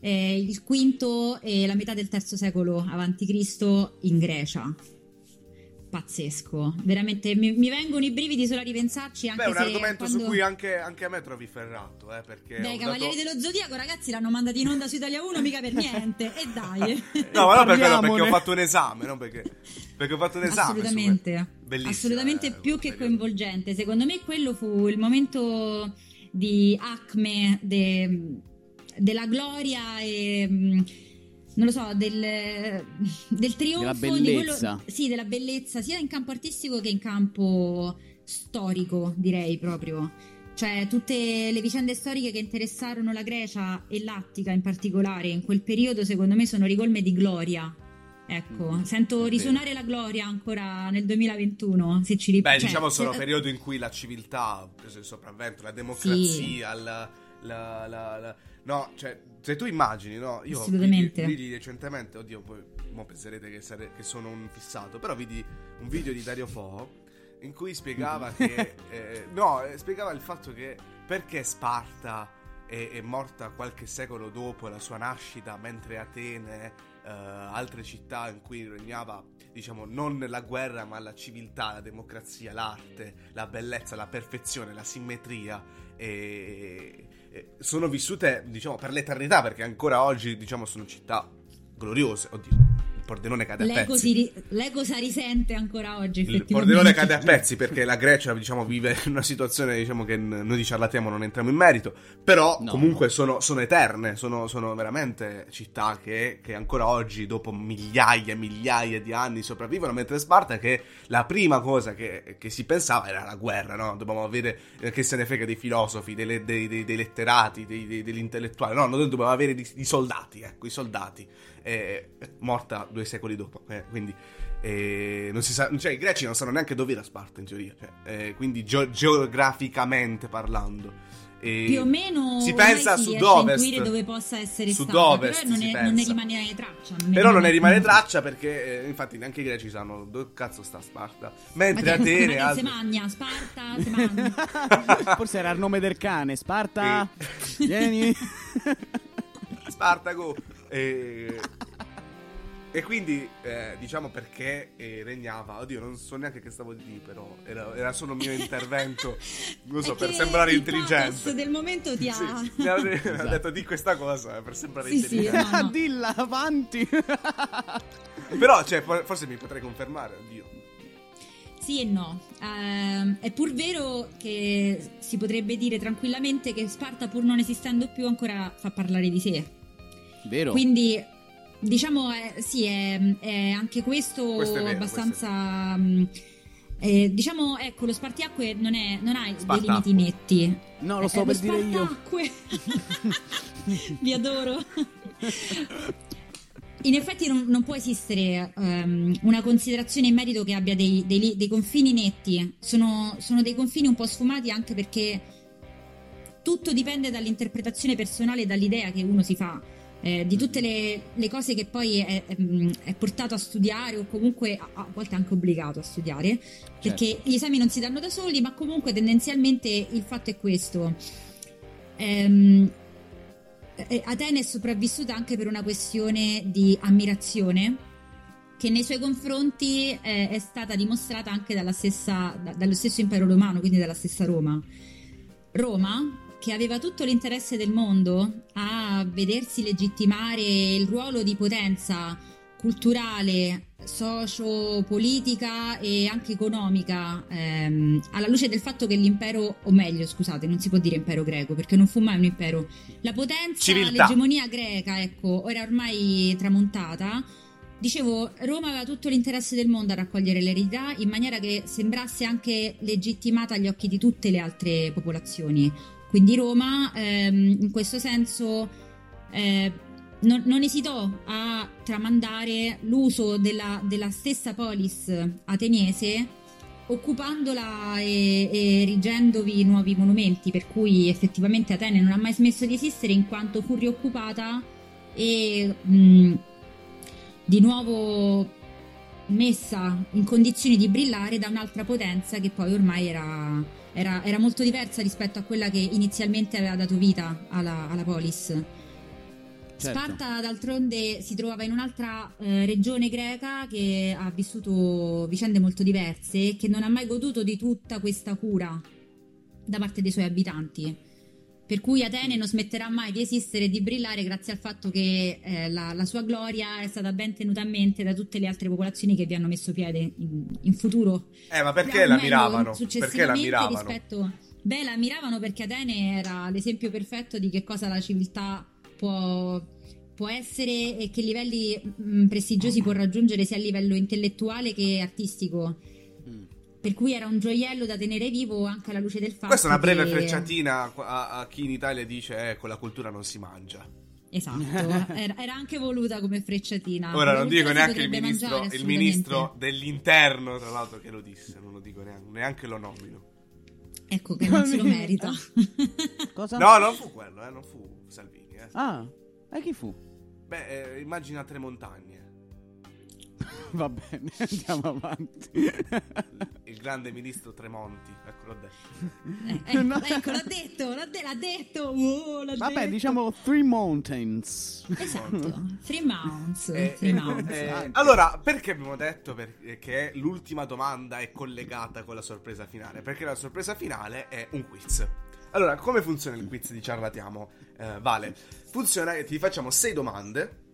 Speaker 3: eh, il quinto e la metà del terzo secolo Cristo in Grecia. Pazzesco, veramente mi, mi vengono i brividi solo a ripensarci. Anche
Speaker 1: Beh, è un
Speaker 3: se
Speaker 1: argomento su
Speaker 3: quando-
Speaker 1: cui anche, anche a me trovi ferrato, eh, perché...
Speaker 3: Beh, i Cavalieri
Speaker 1: dato-
Speaker 3: dello Zodiaco, ragazzi, l'hanno mandati in onda su Italia 1 mica per niente. E dai. [LAUGHS]
Speaker 1: No, ma non per quello, perché ho fatto un esame, non perché... Perché ho fatto un esame.
Speaker 3: Assolutamente.
Speaker 1: su- Bellissimo.
Speaker 3: Assolutamente
Speaker 1: eh,
Speaker 3: più che coinvolgente. Secondo me quello fu il momento di acme de- della gloria e mh, non lo so, del, del trionfo
Speaker 2: Della
Speaker 3: di
Speaker 2: bellezza.
Speaker 3: quello, sì, della bellezza, sia in campo artistico che in campo storico, direi proprio. Cioè, tutte le vicende storiche che interessarono la Grecia e l'Attica in particolare in quel periodo, secondo me, sono ricolme di gloria. Ecco,
Speaker 2: Mm,
Speaker 3: sento
Speaker 2: è
Speaker 3: risuonare la gloria ancora nel 2021. Se ci rip-
Speaker 1: Beh,
Speaker 3: cioè,
Speaker 1: diciamo sono
Speaker 3: se-
Speaker 1: periodi in cui la civiltà ha preso il sopravvento, la democrazia, la, la- la- la- No, cioè, se tu immagini, no? Io
Speaker 3: Assolutamente.
Speaker 1: vidi, vidi recentemente, oddio, poi mo penserete che, sare- che sono un fissato, però vidi un video di Dario Fo in cui spiegava che... [LAUGHS] eh, no, eh, spiegava il fatto che perché Sparta è, è morta qualche secolo dopo la sua nascita, mentre Atene, eh, altre città in cui regnava, diciamo, non la guerra, ma la civiltà, la democrazia, l'arte, la bellezza, la perfezione, la simmetria, e sono vissute, diciamo, per l'eternità, perché ancora oggi, diciamo, sono città gloriose. Oddio, Pordenone cade a
Speaker 3: L'ego,
Speaker 1: pezzi.
Speaker 3: si ri- l'ego sa risente ancora oggi,
Speaker 1: Il. Pordenone cade a pezzi perché la Grecia, diciamo, vive in una situazione, diciamo, che noi di ciarlatiamo non entriamo in merito. Però,
Speaker 2: No,
Speaker 1: comunque, Sono, sono eterne, sono, sono veramente città che, che ancora oggi, dopo migliaia e migliaia di anni, sopravvivono. Mentre Sparta, che la prima cosa che, che si pensava era la guerra, no? Dobbiamo avere, eh, che se ne frega dei filosofi, dei, dei- dei- dei letterati, dei- dei- degli intellettuali. No, noi dobbiamo avere i, i soldati, ecco, i soldati. Eh, morta due secoli dopo. eh, quindi. eh, non si sa, cioè, i greci non sanno neanche dove era Sparta in teoria, cioè, eh, quindi geo- geograficamente parlando. E
Speaker 3: Più o meno
Speaker 1: si pensa a sud-ovest.
Speaker 3: intuire dove possa essere stata,
Speaker 1: Sud-ovest
Speaker 3: però non, è- non ne rimane traccia.
Speaker 1: Però non ne rimane traccia perché, eh, infatti, neanche i greci sanno dove cazzo sta Sparta. Mentre Atene.
Speaker 3: ma
Speaker 1: altri-
Speaker 3: se magna, Sparta, se magna. [LAUGHS]
Speaker 2: Forse era il nome del cane. Sparta, vieni. [LAUGHS]
Speaker 1: Spartaco. E, e quindi, eh, diciamo perché eh, regnava. Oddio, non so neanche che stavo di dire, però era, era solo il mio intervento. Non so, per sembrare intelligente.
Speaker 3: del momento ti ha...
Speaker 1: Sì, mi ha, ha detto di questa cosa eh, per sembrare
Speaker 3: Sì, sì,
Speaker 1: intelligente.
Speaker 3: no, no. [LAUGHS]
Speaker 2: Dilla avanti. [LAUGHS]
Speaker 1: Però, cioè, for- forse mi potrei confermare. Oddio.
Speaker 3: Sì e no. Ehm, è pur vero che si potrebbe dire tranquillamente che Sparta, pur non esistendo più, ancora fa parlare di sé.
Speaker 2: Vero.
Speaker 3: Quindi, diciamo, eh, sì, è, è anche questo,
Speaker 1: Questo è vero,
Speaker 3: abbastanza. mh, eh, diciamo, ecco, lo spartiacque non, è, non ha dei
Speaker 1: Spartacque.
Speaker 3: limiti netti.
Speaker 2: No, lo
Speaker 3: Eh,
Speaker 2: sto per dire io. [LAUGHS]
Speaker 3: Vi adoro. In effetti non, non può esistere ehm, una considerazione in merito che abbia dei, dei dei confini netti. Sono, sono dei confini un po' sfumati anche perché tutto dipende dall'interpretazione personale e dall'idea che uno si fa. Eh, di tutte le, le cose che poi è, è, portato a studiare o comunque a, a volte anche obbligato a studiare perché gli esami non si danno da soli ma comunque tendenzialmente il fatto è questo Ehm, eh, Atene è sopravvissuta anche per una questione di ammirazione che nei suoi confronti eh, è stata dimostrata anche dalla stessa- da- dallo stesso impero romano, quindi dalla stessa Roma. Roma, che aveva tutto l'interesse del mondo a vedersi legittimare il ruolo di potenza culturale, socio-politica e anche economica, ehm, alla luce del fatto che l'impero, o meglio, scusate, non si può dire impero greco perché non fu mai un impero, la potenza,
Speaker 1: Civiltà.
Speaker 3: l'egemonia greca, ecco, era ormai tramontata. Dicevo, Roma aveva tutto l'interesse del mondo a raccogliere l'eredità in maniera che sembrasse anche legittimata agli occhi di tutte le altre popolazioni. Quindi Roma, ehm, in questo senso, eh, non, non esitò a tramandare l'uso della, della stessa polis ateniese occupandola e, e erigendovi nuovi monumenti, per cui effettivamente Atene non ha mai smesso di esistere in quanto fu rioccupata e mh, di nuovo messa in condizioni di brillare da un'altra potenza che poi ormai era, era- era molto diversa rispetto a quella che inizialmente aveva dato vita alla, alla polis.
Speaker 2: Certo.
Speaker 3: Sparta d'altronde si trovava in un'altra eh, regione greca che ha vissuto vicende molto diverse e che non ha mai goduto di tutta questa cura da parte dei suoi abitanti. Per cui Atene non smetterà mai di esistere e di brillare grazie al fatto che eh, la, la sua gloria è stata ben tenuta a mente da tutte le altre popolazioni che vi hanno messo piede in, in futuro.
Speaker 1: Eh, ma perché la miravano? Perché la miravano?
Speaker 3: Rispetto... Beh, la miravano perché Atene era l'esempio perfetto di che cosa la civiltà può, può essere e che livelli mh, prestigiosi può raggiungere sia a livello intellettuale che artistico. Per cui era un gioiello da tenere vivo anche alla luce del fatto
Speaker 1: Questa è una breve
Speaker 3: che-
Speaker 1: frecciatina a, a chi in Italia dice: Eh, con la cultura non si mangia.
Speaker 3: Esatto, [LAUGHS] era, era anche voluta come frecciatina.
Speaker 1: Ora non dico neanche il ministro,
Speaker 3: mangiare,
Speaker 1: il ministro dell'interno, tra l'altro, che lo disse. Non lo dico neanche, neanche lo nomino.
Speaker 3: Ecco che non se lo [LAUGHS] merita. [LAUGHS]
Speaker 2: Cosa?
Speaker 1: No, non fu quello, eh, non fu Salvini. Eh.
Speaker 2: Ah, e chi fu?
Speaker 1: Beh, eh, immagina tre montagne. [LAUGHS]
Speaker 2: Va bene, [LAUGHS] andiamo avanti.
Speaker 1: Il grande ministro Tremonti, ecco l'ho detto.
Speaker 3: Eh, ecco, ecco, l'ha detto, l'ha, de- l'ha detto. Oh, l'ha
Speaker 2: Vabbè,
Speaker 3: detto.
Speaker 2: diciamo Three Mountains.
Speaker 3: Esatto, Three Mounts.
Speaker 1: Eh,
Speaker 3: Three
Speaker 1: eh,
Speaker 3: Mounts.
Speaker 1: eh, allora, perché abbiamo detto per- che l'ultima domanda è collegata con la sorpresa finale? Perché la sorpresa finale è un quiz. Allora, come funziona il quiz di Ciarlatiamo? Eh, vale, funziona che ti facciamo sei domande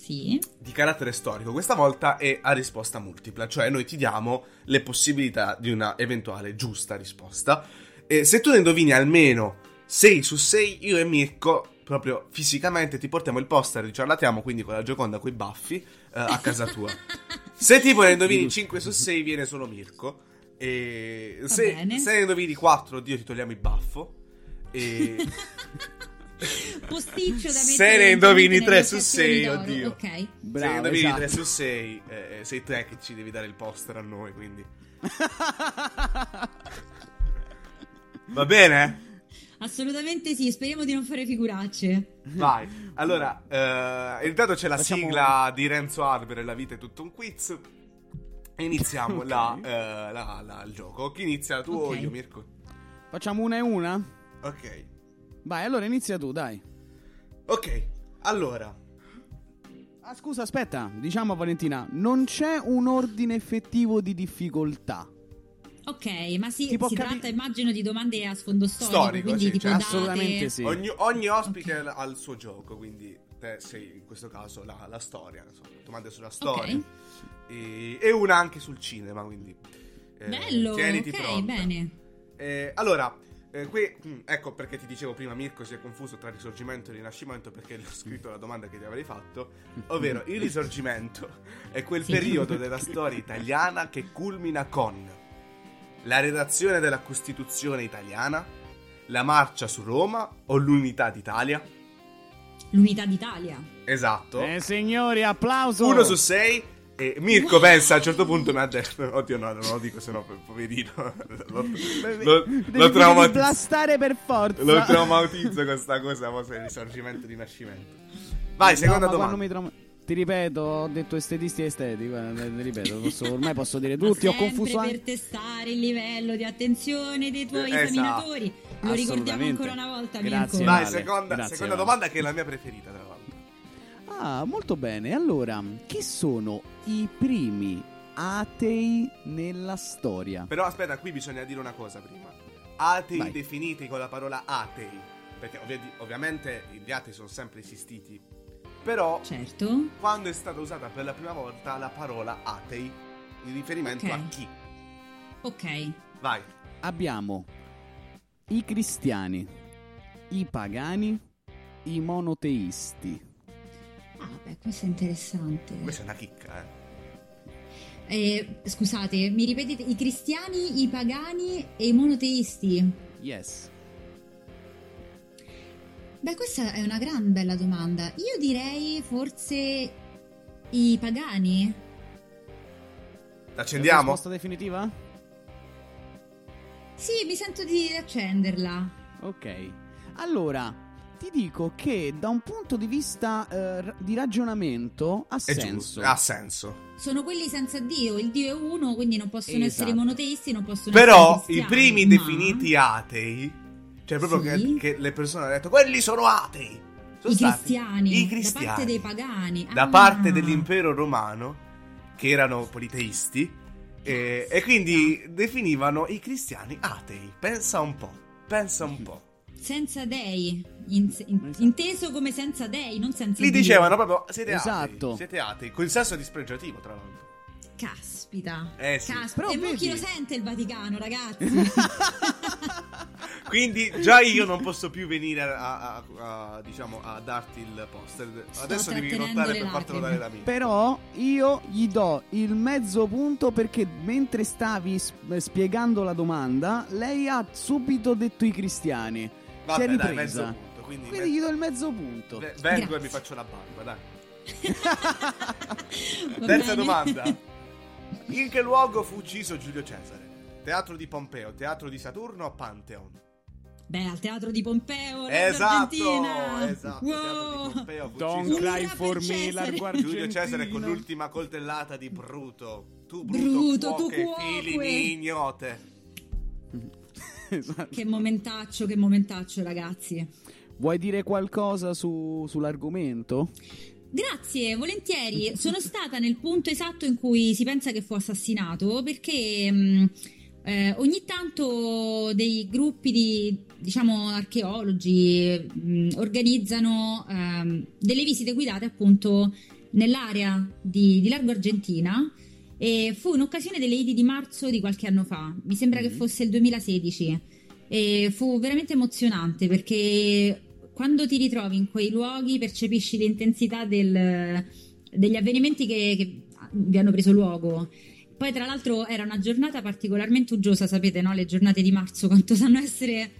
Speaker 3: Sì.
Speaker 1: di carattere storico. Questa volta è a risposta multipla, cioè noi ti diamo le possibilità di una eventuale giusta risposta. E se tu ne indovini almeno 6 su 6, io e Mirko, proprio fisicamente, ti portiamo il poster di Ciarlatiamo, quindi con la Gioconda coi baffi, eh, a casa tua. [LAUGHS] se tipo ne indovini 5 su 6, viene solo Mirko. E
Speaker 3: Va
Speaker 1: se,
Speaker 3: bene.
Speaker 1: se ne indovini 4, oddio, ti togliamo il baffo. E [LAUGHS] [LAUGHS] [LAUGHS]
Speaker 3: Posticcio da
Speaker 1: se
Speaker 3: mettere
Speaker 1: ne indovini
Speaker 3: nelle
Speaker 1: 3 su
Speaker 3: occasioni
Speaker 1: 6,
Speaker 3: d'oro,
Speaker 1: oddio.
Speaker 3: Ok.
Speaker 1: se
Speaker 2: Bravo,
Speaker 1: ne indovini
Speaker 2: esatto.
Speaker 1: 3 su 6, eh, sei te che ci devi dare il poster a noi, quindi. [LAUGHS] Va bene?
Speaker 3: Assolutamente sì, speriamo di non fare figuracce.
Speaker 1: Vai. Allora, eh, intanto c'è la
Speaker 2: Facciamo-
Speaker 1: sigla di Renzo Arbore, La vita è tutto un quiz. Iniziamo
Speaker 2: Ok.
Speaker 1: la, eh, la- la- il gioco. Chi inizia tu o
Speaker 3: Ok.
Speaker 1: io, Mirko?
Speaker 2: Facciamo una e una?
Speaker 1: Ok.
Speaker 2: Vai, allora inizia tu, dai.
Speaker 1: Ok, allora.
Speaker 2: Ah, scusa, aspetta, diciamo a Valentina, non c'è un ordine effettivo di difficoltà.
Speaker 3: Ok, ma si, si
Speaker 2: capi-
Speaker 3: tratta immagino di domande a sfondo storico,
Speaker 1: Storico,
Speaker 3: quindi
Speaker 1: sì,
Speaker 3: tipo
Speaker 1: cioè,
Speaker 3: date...
Speaker 2: assolutamente sì.
Speaker 1: Ogni, ogni ospite ha il suo gioco, quindi te sei in questo caso la, la storia, insomma, domande sulla storia.
Speaker 3: Ok.
Speaker 1: E, e una anche sul cinema, quindi. eh,
Speaker 3: Bello, ok,
Speaker 1: pronta.
Speaker 3: bene.
Speaker 1: Eh, allora, eh, qui, mm, ecco perché ti dicevo prima, Mirko si è confuso tra risorgimento e rinascimento perché gli ho scritto la domanda che ti avrei fatto, ovvero il risorgimento è quel periodo della storia italiana che culmina con la redazione della Costituzione italiana, la marcia su Roma o l'unità d'Italia?
Speaker 3: L'unità d'Italia.
Speaker 1: Esatto.
Speaker 2: Eh, signori, applauso!
Speaker 1: Uno su sei. E Mirko pensa a un certo punto mi ha detto: Oddio, no, non lo dico, sennò po- poverino. [LAUGHS] lo, lo,
Speaker 2: Devi,
Speaker 1: lo traumatizzo.
Speaker 2: blastare per forza.
Speaker 1: Lo traumatizzo con sta cosa, mo se il risorgimento di nascimento. Vai,
Speaker 2: No,
Speaker 1: seconda
Speaker 2: ma quando
Speaker 1: domanda.
Speaker 2: mi trauma- Ti ripeto, ho detto estetisti e esteti. guarda, te ripeto, posso- ormai posso dire
Speaker 3: Ma
Speaker 2: tutti. Ho confuso
Speaker 3: per
Speaker 2: anche.
Speaker 3: testare il livello di attenzione dei tuoi
Speaker 1: Eh,
Speaker 3: esaminatori. Lo ricordiamo ancora una volta,
Speaker 2: Grazie,
Speaker 3: Mirko.
Speaker 1: Vai,
Speaker 2: Vale,
Speaker 1: seconda,
Speaker 2: grazie,
Speaker 1: seconda
Speaker 2: Vale.
Speaker 1: domanda che è la mia preferita, tra l'altro.
Speaker 2: Ah, molto bene. Allora, chi sono i primi atei nella storia?
Speaker 1: Però aspetta, qui bisogna dire una cosa prima. Atei
Speaker 2: Vai.
Speaker 1: definiti con la parola atei. Perché ovvi- ovviamente gli atei sono sempre esistiti. Però
Speaker 3: Certo.
Speaker 1: quando è stata usata per la prima volta la parola atei in riferimento
Speaker 3: Ok.
Speaker 1: a chi?
Speaker 3: Ok.
Speaker 1: Vai.
Speaker 2: Abbiamo i cristiani, i pagani, i monoteisti.
Speaker 3: Ah, beh, questo è interessante.
Speaker 1: Questa è una chicca, eh.
Speaker 3: Eh, scusate, mi ripetete i cristiani, i pagani e i monoteisti?
Speaker 2: Yes.
Speaker 3: Beh, questa è una gran bella domanda. Io direi forse i pagani.
Speaker 1: L'accendiamo?
Speaker 2: Risposta definitiva?
Speaker 3: Sì, mi sento di accenderla.
Speaker 2: Ok. Allora, ti dico che da un punto di vista eh, di ragionamento ha
Speaker 1: È
Speaker 2: senso.
Speaker 1: giusto, ha senso.
Speaker 3: Sono quelli senza Dio, il Dio è uno, quindi non possono
Speaker 2: Esatto.
Speaker 3: essere monoteisti, non possono
Speaker 1: Però
Speaker 3: essere
Speaker 1: i
Speaker 3: cristiani,
Speaker 1: primi
Speaker 3: ma-
Speaker 1: definiti atei, cioè proprio
Speaker 3: Sì.
Speaker 1: che, che le persone hanno detto quelli sono atei. Sono
Speaker 3: I
Speaker 1: stati
Speaker 3: cristiani,
Speaker 1: i cristiani.
Speaker 3: da parte dei pagani.
Speaker 1: Da
Speaker 3: Ah.
Speaker 1: parte dell'impero romano, che erano politeisti, e, e quindi definivano i cristiani atei. Pensa un po', pensa un po'.
Speaker 3: Senza dei, in- in-
Speaker 2: Esatto.
Speaker 3: inteso come senza dei, non senza
Speaker 1: Li
Speaker 3: Dio.
Speaker 1: dicevano proprio siete
Speaker 2: Esatto.
Speaker 1: atei, siete atei, con il senso dispregiativo tra l'altro.
Speaker 3: Caspita.
Speaker 1: Eh sì.
Speaker 3: Caspita.
Speaker 2: Però
Speaker 3: e
Speaker 2: vedi-
Speaker 3: chi lo sente il Vaticano, ragazzi? [LAUGHS]
Speaker 1: Quindi già io non posso più venire a, a- a- diciamo, a darti il poster. Adesso devi lottare per fartelo dare da me.
Speaker 2: Però io gli do il mezzo punto perché mentre stavi spiegando la domanda, lei ha subito detto i cristiani.
Speaker 1: Vabbè,
Speaker 2: si è
Speaker 1: dai,
Speaker 2: ripresa.
Speaker 1: mezzo punto. Quindi,
Speaker 2: Quindi gli do il mezzo punto.
Speaker 1: Ve- vengo e mi faccio la barba, dai. [LAUGHS] Terza domanda. [LAUGHS] In che luogo fu ucciso Giulio Cesare? Teatro di Pompeo, teatro di Saturno o Pantheon?
Speaker 3: Beh, al teatro di Pompeo,
Speaker 1: Esatto, esatto.
Speaker 3: Wow.
Speaker 1: Teatro di Pompeo fu
Speaker 2: Don't
Speaker 1: ucciso
Speaker 2: cry
Speaker 3: Un'ora
Speaker 2: for
Speaker 3: per
Speaker 2: me,
Speaker 3: Cesare.
Speaker 2: largo
Speaker 1: Giulio. Cesare con l'ultima coltellata di Bruto. Tu
Speaker 3: Bruto, tu
Speaker 1: cuoche,
Speaker 3: cuoque.
Speaker 1: fili mignote.
Speaker 2: Esatto.
Speaker 3: Che momentaccio, che momentaccio, ragazzi.
Speaker 2: Vuoi dire qualcosa su- sull'argomento?
Speaker 3: Grazie, volentieri. Sono [LAUGHS] stata nel punto esatto in cui si pensa che fu assassinato perché mh, eh, ogni tanto dei gruppi di, diciamo, archeologi mh, organizzano ehm, delle visite guidate appunto nell'area di, di Largo Argentina e fu in occasione delle Idi di marzo di qualche anno fa, mi sembra che fosse il 2016 e fu veramente emozionante perché quando ti ritrovi in quei luoghi percepisci l'intensità del- degli avvenimenti che, che vi hanno preso luogo. Poi tra l'altro era una giornata particolarmente uggiosa, sapete, no? Le giornate di marzo quanto sanno essere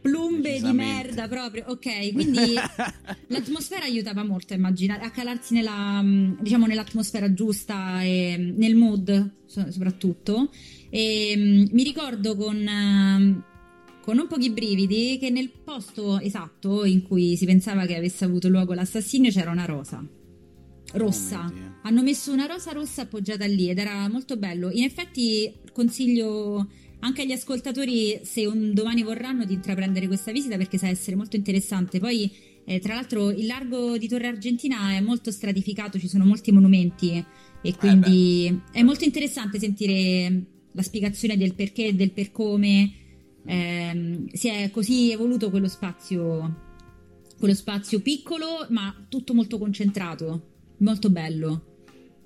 Speaker 3: plumbe di merda proprio. Ok, quindi [LAUGHS] l'atmosfera aiutava molto a immaginare, a calarsi nella, mh, diciamo, nell'atmosfera giusta e mh, nel mood so- soprattutto. E mh, mi ricordo con, con non pochi brividi che nel posto esatto in cui si pensava che avesse avuto luogo l'assassinio c'era una rosa. Rossa.
Speaker 2: Oh.
Speaker 3: Hanno messo una rosa rossa appoggiata lì ed era molto bello. In effetti consiglio anche agli ascoltatori, se un domani vorranno, di intraprendere questa visita perché sa essere molto interessante. Poi, eh, tra l'altro, il largo di Torre Argentina è molto stratificato, ci sono molti monumenti e quindi è molto interessante sentire la spiegazione del perché e del per come ehm, si è così evoluto quello spazio, quello spazio piccolo, ma tutto molto concentrato. Molto bello.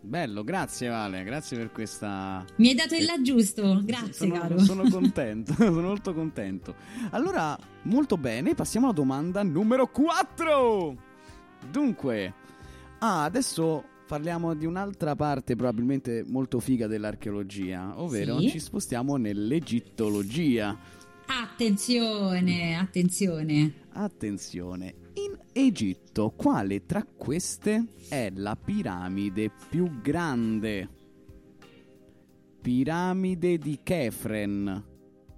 Speaker 2: Bello, grazie Vale, grazie per questa...
Speaker 3: Mi hai dato il là giusto, grazie
Speaker 2: sono,
Speaker 3: caro. [LAUGHS]
Speaker 2: sono contento, [LAUGHS] sono molto contento. Allora, molto bene, passiamo alla domanda numero 4. Dunque, ah, adesso parliamo di un'altra parte probabilmente molto figa dell'archeologia, ovvero
Speaker 3: Sì.
Speaker 2: ci spostiamo nell'egittologia.
Speaker 3: Attenzione, attenzione.
Speaker 2: Attenzione, Egitto quale tra queste è la piramide più grande? Piramide di Kefren,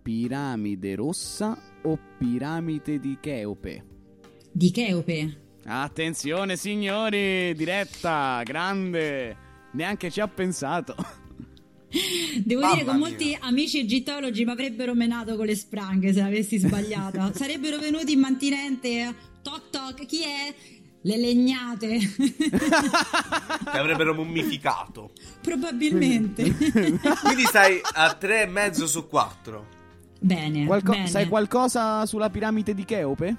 Speaker 2: piramide rossa o piramide di Cheope?
Speaker 3: Di Cheope.
Speaker 2: Attenzione signori, diretta, grande, neanche ci ha pensato. [LAUGHS]
Speaker 3: Devo
Speaker 1: Mamma
Speaker 3: dire
Speaker 1: mia.
Speaker 3: molti amici egittologi mi avrebbero menato con le spranghe se avessi sbagliata. [LAUGHS] Sarebbero venuti in mantinente. Toc toc, chi è? Le legnate. [LAUGHS]
Speaker 1: Ti avrebbero mummificato.
Speaker 3: Probabilmente.
Speaker 1: Quindi stai a 3,5 su 4.
Speaker 3: bene,
Speaker 2: Qualco-
Speaker 3: bene.
Speaker 2: sai qualcosa sulla piramide di Cheope?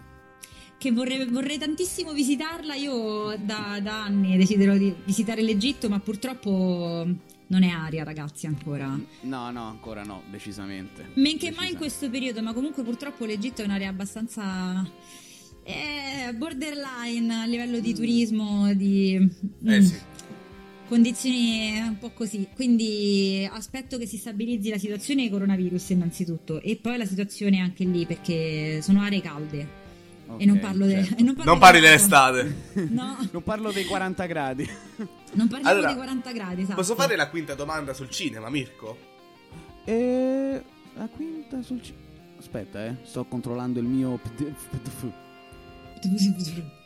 Speaker 3: che vorrei, vorrei tantissimo visitarla. Io da, da anni desidero di visitare l'Egitto, ma purtroppo non è aria, ragazzi, ancora.
Speaker 2: No, no, ancora no, decisamente.
Speaker 3: Men che mai in questo periodo, ma comunque purtroppo l'Egitto è un'area abbastanza eh, borderline a livello di turismo, di
Speaker 1: Eh
Speaker 3: mm,
Speaker 1: sì.
Speaker 3: condizioni un po' così. Quindi aspetto che si stabilizzi la situazione coronavirus innanzitutto e poi la situazione anche lì perché sono aree calde.
Speaker 2: Ok,
Speaker 3: e non parlo, de-
Speaker 2: certo.
Speaker 3: e [LAUGHS] non parlo
Speaker 1: Non parli dell'estate. [LAUGHS]
Speaker 3: No,
Speaker 2: Non parlo dei 40 gradi. [LAUGHS]
Speaker 3: non parliamo
Speaker 1: Allora,
Speaker 3: dei 40 gradi, esatto.
Speaker 1: Posso fare la quinta domanda sul cinema, Mirko?
Speaker 2: E la quinta sul ci- Aspetta, eh, sto controllando il mio PDF.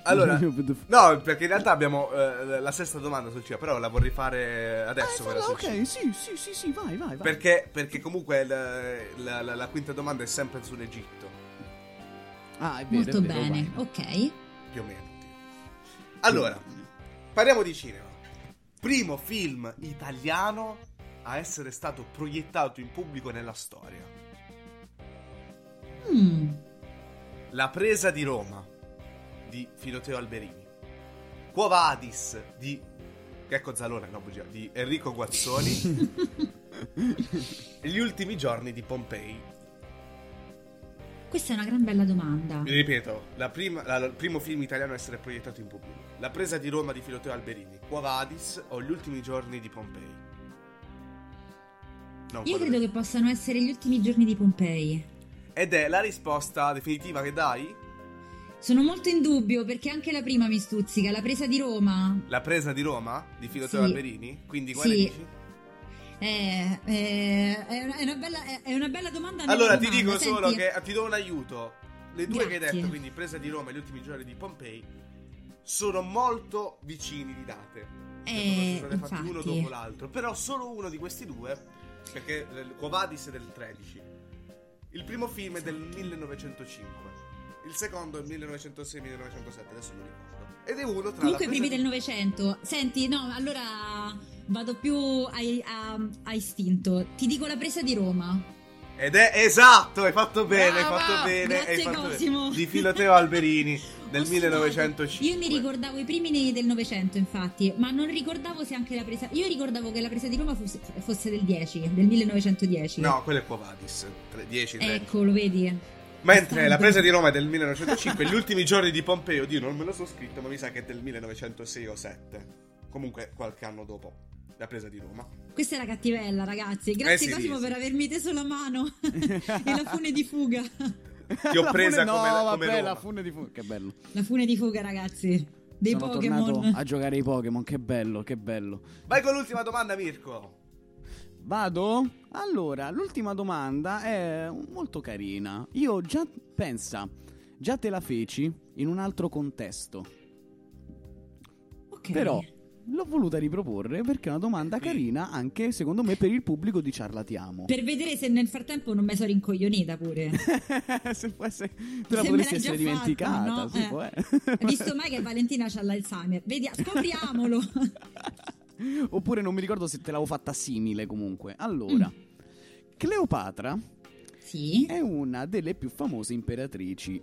Speaker 1: Allora, [LAUGHS] no, perché in realtà abbiamo eh, la sesta domanda sul cinema, però la vorrei fare adesso.
Speaker 2: Eh,
Speaker 1: cinema.
Speaker 2: ok, sì, sì, sì, sì, vai, vai, vai.
Speaker 1: Perché, perché comunque la, la- la quinta domanda è sempre sull'Egitto,
Speaker 2: Ah, è vero,
Speaker 3: Molto
Speaker 2: è vero,
Speaker 3: bene,
Speaker 2: vai.
Speaker 3: ok.
Speaker 1: più o meno. Allora, parliamo di cinema. Primo film italiano a essere stato proiettato in pubblico nella storia.
Speaker 3: Mm.
Speaker 1: La presa di Roma di Filoteo Alberini. Quo Vadis di Checco Zalone, no, bugia, di Enrico Guazzoni. [LAUGHS] Gli ultimi giorni di Pompei.
Speaker 3: Questa è una gran bella domanda.
Speaker 1: Vi ripeto, la prima- la- il primo film italiano a essere proiettato in pubblico. La presa di Roma di Filoteo Alberini. Quo Vadis o Gli ultimi giorni di Pompei. Non
Speaker 3: Io credo che possano essere gli ultimi giorni di Pompei.
Speaker 1: Ed è la risposta definitiva che dai?
Speaker 3: Sono molto in dubbio perché anche la prima mi stuzzica, la presa di Roma.
Speaker 1: La presa di Roma di Filoteo
Speaker 3: Sì.
Speaker 1: Alberini? Quindi quale
Speaker 3: Sì.
Speaker 1: dici?
Speaker 3: Eh, eh, è, una, bella, è- una bella domanda.
Speaker 1: Allora ti
Speaker 3: domanda.
Speaker 1: dico solo
Speaker 3: Senti,
Speaker 1: che ti do un aiuto. le due che hai
Speaker 3: Grazie.
Speaker 1: detto, quindi presa di Roma e gli ultimi giorni di Pompei, sono molto vicini di date.
Speaker 3: Eh,
Speaker 1: sono fatti uno dopo l'altro. Però solo uno di questi due, perché eh, Quovadis è del 13. Il primo film è del 1905. Il secondo è 1906-1907, adesso non ricordo. Ed è uno tra
Speaker 3: Comunque primi del Novecento. Senti, no, allora vado più a, a- a istinto. Ti dico la presa di Roma.
Speaker 1: Ed è esatto, hai fatto bene, hai
Speaker 3: Brava!
Speaker 1: fatto bene,
Speaker 3: Grazie,
Speaker 1: hai fatto
Speaker 3: Cosimo.
Speaker 1: bene. Di Filoteo Alberini [LAUGHS] del
Speaker 3: Ho sudato.
Speaker 1: 1905.
Speaker 3: Io mi ricordavo i primi del Novecento, infatti, ma non ricordavo se anche la presa. Io ricordavo che la presa di Roma fosse, fosse del 10, del 1910.
Speaker 1: No, quello è tre- 10 13.
Speaker 3: Ecco, lo vedi?
Speaker 1: Mentre la presa di Roma è del 1905, gli ultimi giorni di Pompeo, Dio non me lo so scritto, ma mi sa che è del 1906 o 7. Comunque qualche anno dopo la presa di Roma.
Speaker 3: Questa è la cattivella, ragazzi. Grazie,
Speaker 1: Eh sì,
Speaker 3: Cosimo,
Speaker 1: sì,
Speaker 3: per avermi teso la mano [LAUGHS] e la fune di fuga.
Speaker 1: Ti ho
Speaker 2: La
Speaker 1: presa
Speaker 2: fune-
Speaker 1: come,
Speaker 2: no,
Speaker 1: come
Speaker 2: vabbè,
Speaker 1: Roma.
Speaker 2: la fune di fu- Che bello.
Speaker 3: La fune di fuga, ragazzi. Dei
Speaker 2: Sono
Speaker 3: Pokémon.
Speaker 2: tornato a giocare ai Pokémon, che bello, che bello.
Speaker 1: Vai con l'ultima domanda, Mirko.
Speaker 2: Vado? Allora, l'ultima domanda è molto carina. Io già, pensa, già te la feci in un altro contesto.
Speaker 3: Ok.
Speaker 2: Però l'ho voluta riproporre perché è una domanda carina anche secondo me per il pubblico di Ciarlatiamo.
Speaker 3: Per vedere se nel frattempo non mi sono rincoglionita pure. [LAUGHS]
Speaker 2: Se può essere- te
Speaker 3: Se
Speaker 2: la
Speaker 3: me
Speaker 2: potresti essere
Speaker 3: già
Speaker 2: dimenticata.
Speaker 3: fatta, no? Eh.
Speaker 2: eh.
Speaker 3: Hai visto mai che Valentina c'ha l'Alzheimer? Vedi, [LAUGHS] scopriamolo. [LAUGHS]
Speaker 2: Oppure non mi ricordo se te l'avevo fatta simile comunque. Allora, Cleopatra
Speaker 3: sì.
Speaker 2: è una delle più famose imperatrici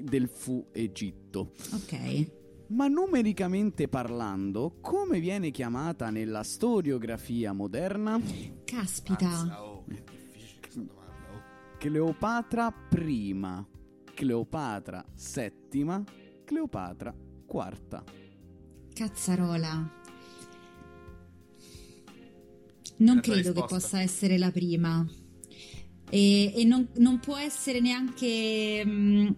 Speaker 2: del fu Egitto.
Speaker 3: Ok.
Speaker 2: Ma numericamente parlando, come viene chiamata nella storiografia moderna?
Speaker 3: Caspita.
Speaker 1: Mazza, oh, che difficile questa domanda. oh.
Speaker 2: Cleopatra prima, Cleopatra settima, Cleopatra quarta.
Speaker 3: Cazzarola. Non credo che possa essere la prima. E, e non, non può essere neanche. mm,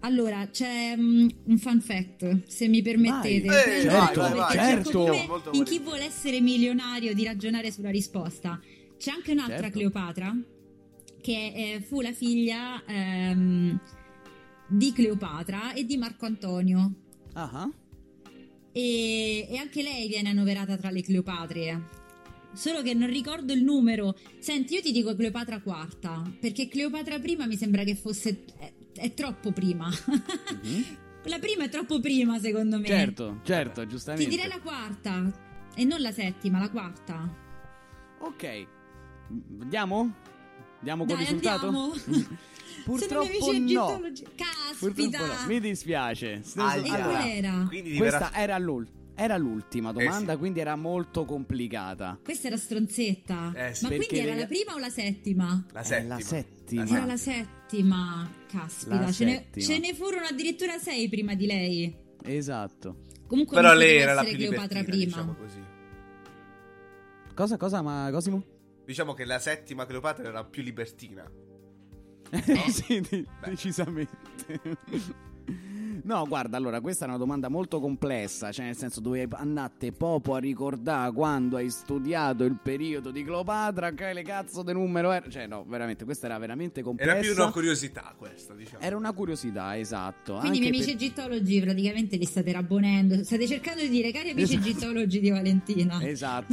Speaker 3: allora, c'è mm, un fun fact, se mi permettete.
Speaker 2: Vai.
Speaker 1: Eh,
Speaker 3: Prendo
Speaker 1: vai, vai,
Speaker 2: Certo.
Speaker 1: Molto
Speaker 3: in chi vuole essere milionario di ragionare sulla risposta. C'è anche un'altra
Speaker 2: Certo.
Speaker 3: Cleopatra che eh, fu la figlia ehm, di Cleopatra e di Marco Antonio.
Speaker 2: Ah,
Speaker 3: E, e anche lei viene annoverata tra le Cleopatre. Solo che non ricordo il numero. Senti, io ti dico Cleopatra quarta, perché Cleopatra prima mi sembra che fosse. è, è troppo prima. [LAUGHS] La prima è troppo prima, secondo me.
Speaker 2: Certo, certo,
Speaker 3: Ti
Speaker 2: giustamente.
Speaker 3: direi la quarta. E non la settima, la quarta.
Speaker 2: Ok, andiamo? Andiamo col
Speaker 3: Dai,
Speaker 2: risultato?
Speaker 3: andiamo. [LAUGHS]
Speaker 2: Purtroppo no.
Speaker 3: Caspita.
Speaker 2: Purtroppo no. Mi dispiace. Allora,
Speaker 3: Qual era?
Speaker 1: Quindi
Speaker 2: questa
Speaker 1: diverrà-
Speaker 2: era, l'ul- era l'ultima domanda,
Speaker 1: Eh sì.
Speaker 2: quindi era molto complicata.
Speaker 3: Questa era stronzetta.
Speaker 1: Eh sì.
Speaker 3: Ma quindi
Speaker 2: Perché
Speaker 3: era
Speaker 2: le-
Speaker 3: la prima o la settima?
Speaker 1: la
Speaker 2: È
Speaker 1: settima.
Speaker 2: la settima.
Speaker 3: Era la settima. Caspita,
Speaker 2: La
Speaker 3: ce, ne,
Speaker 2: settima.
Speaker 3: ce ne furono addirittura sei prima di lei.
Speaker 2: Esatto.
Speaker 3: Comunque
Speaker 1: Però lei era la più
Speaker 3: Cleopatra prima.
Speaker 1: diciamo così.
Speaker 2: Cosa, cosa, ma Cosimo?
Speaker 1: Diciamo che la settima Cleopatra era più libertina. [LAUGHS]
Speaker 2: sì, de- decisamente. No, guarda, allora, questa è una domanda molto complessa, cioè nel senso dove andate proprio a ricordare quando hai studiato il periodo di Cleopatra, che le cazzo di numero era, cioè no, veramente, questa era veramente complessa.
Speaker 1: Era più una curiosità questa, diciamo.
Speaker 2: Era una curiosità, esatto.
Speaker 3: Quindi i miei amici
Speaker 2: per-
Speaker 3: egittologi praticamente li state rabonendo. State cercando di dire, cari amici
Speaker 2: Esatto.
Speaker 3: egittologi di Valentina. Là,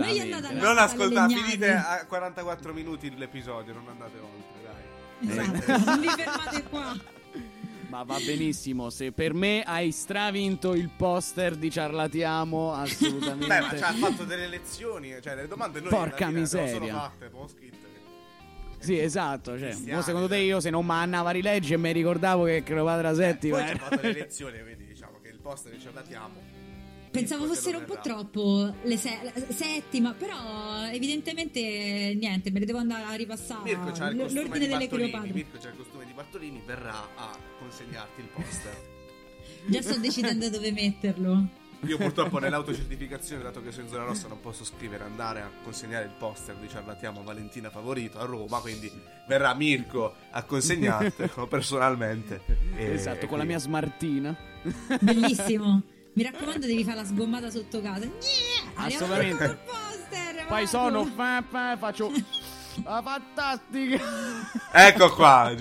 Speaker 1: Non ascoltate, finite a 44 minuti l'episodio, non andate oltre, dai.
Speaker 3: Esatto, non vi fermate qua.
Speaker 2: Ma va benissimo, se per me hai stravinto il poster di Ciarlatiamo, [LAUGHS] assolutamente.
Speaker 1: Beh, ma ci ha fatto delle lezioni, cioè le domande noi
Speaker 2: Porca miseria.
Speaker 1: solo fatte, poi ho scritto.
Speaker 2: Sì, esatto, cioè,
Speaker 1: Cristiani,
Speaker 2: mo secondo te
Speaker 1: eh.
Speaker 2: io se non mi andava a rileggere mi ricordavo che Cleopatra VII
Speaker 1: Poi
Speaker 2: eh.
Speaker 1: ci ha fatto le [LAUGHS] lezioni, quindi diciamo che il poster che ci latiamo.
Speaker 3: Pensavo fossero un po' troppo le se- settima, però evidentemente niente, me le devo andare a ripassare.
Speaker 1: Mirko c'ha il costume
Speaker 3: L'ordine
Speaker 1: di
Speaker 3: delle
Speaker 1: Bartolini.
Speaker 3: Cleopatre.
Speaker 1: Mirko c'ha il costume di Bartolini, verrà a consegnarti il poster. [LAUGHS]
Speaker 3: Già sto decidendo dove metterlo.
Speaker 1: Io purtroppo nell'autocertificazione, dato che sono in zona rossa, non posso scrivere andare a consegnare il poster di Ciarlatiamo a Valentina Favorito a Roma, quindi verrà Mirko a consegnartelo [LAUGHS] personalmente. E
Speaker 2: Esatto, con la mia smartina.
Speaker 3: Bellissimo. Mi raccomando, devi fare la sgommata sotto casa. Yeah!
Speaker 2: Assolutamente.
Speaker 3: poster,
Speaker 2: Poi
Speaker 3: vado.
Speaker 2: sono fa, fa, faccio Ah, fantastica.
Speaker 1: Ecco qua.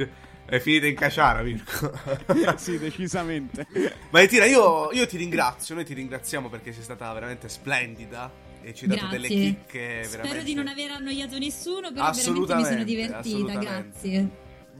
Speaker 1: È finita in caciara, Mirko. [LAUGHS]
Speaker 2: sì, decisamente.
Speaker 1: Valentina, io, io ti ringrazio. Noi ti ringraziamo perché sei stata veramente splendida. E ci hai dato delle chicche
Speaker 3: Spero
Speaker 1: veramente.
Speaker 3: di non aver annoiato nessuno, però veramente mi sono divertita. Grazie.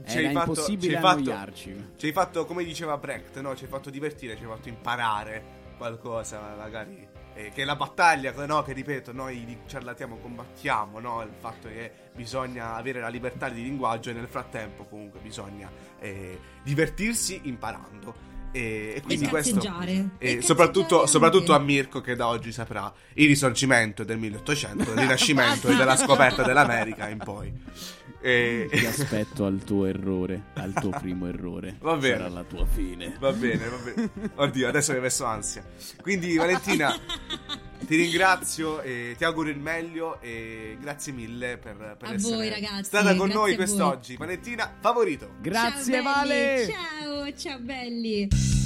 Speaker 1: Ci hai fatto-
Speaker 2: impossibile
Speaker 1: ci hai fatto-
Speaker 2: annoiarci.
Speaker 1: Ci hai fatto, come diceva Brecht, no? Ci hai fatto divertire, ci hai fatto imparare qualcosa, magari. Eh, che la battaglia, no? Che ripeto, noi ciarlatiamo combattiamo, no? Il fatto che bisogna avere la libertà di linguaggio e nel frattempo, comunque, bisogna eh, divertirsi imparando. E, e quindi questo.
Speaker 3: cazzeggiare.
Speaker 1: E
Speaker 3: E
Speaker 1: soprattutto, soprattutto a. Mirko, che da oggi saprà il risorgimento del 1800, il [LAUGHS] rinascimento e della scoperta dell'America in poi. E-
Speaker 2: Ti aspetto al tuo errore, al tuo [LAUGHS] primo errore.
Speaker 1: Va bene.
Speaker 2: Sarà la tua fine.
Speaker 1: Va bene, va bene. Oddio, adesso mi hai messo ansia. Quindi, Valentina, ti ringrazio e ti auguro il meglio. E grazie mille per, per essere
Speaker 3: voi, ragazzi,
Speaker 1: stata con noi quest'oggi. Valentina, favorito.
Speaker 2: Grazie,
Speaker 3: ciao.
Speaker 2: Vale.
Speaker 3: Ciao, ciao belli.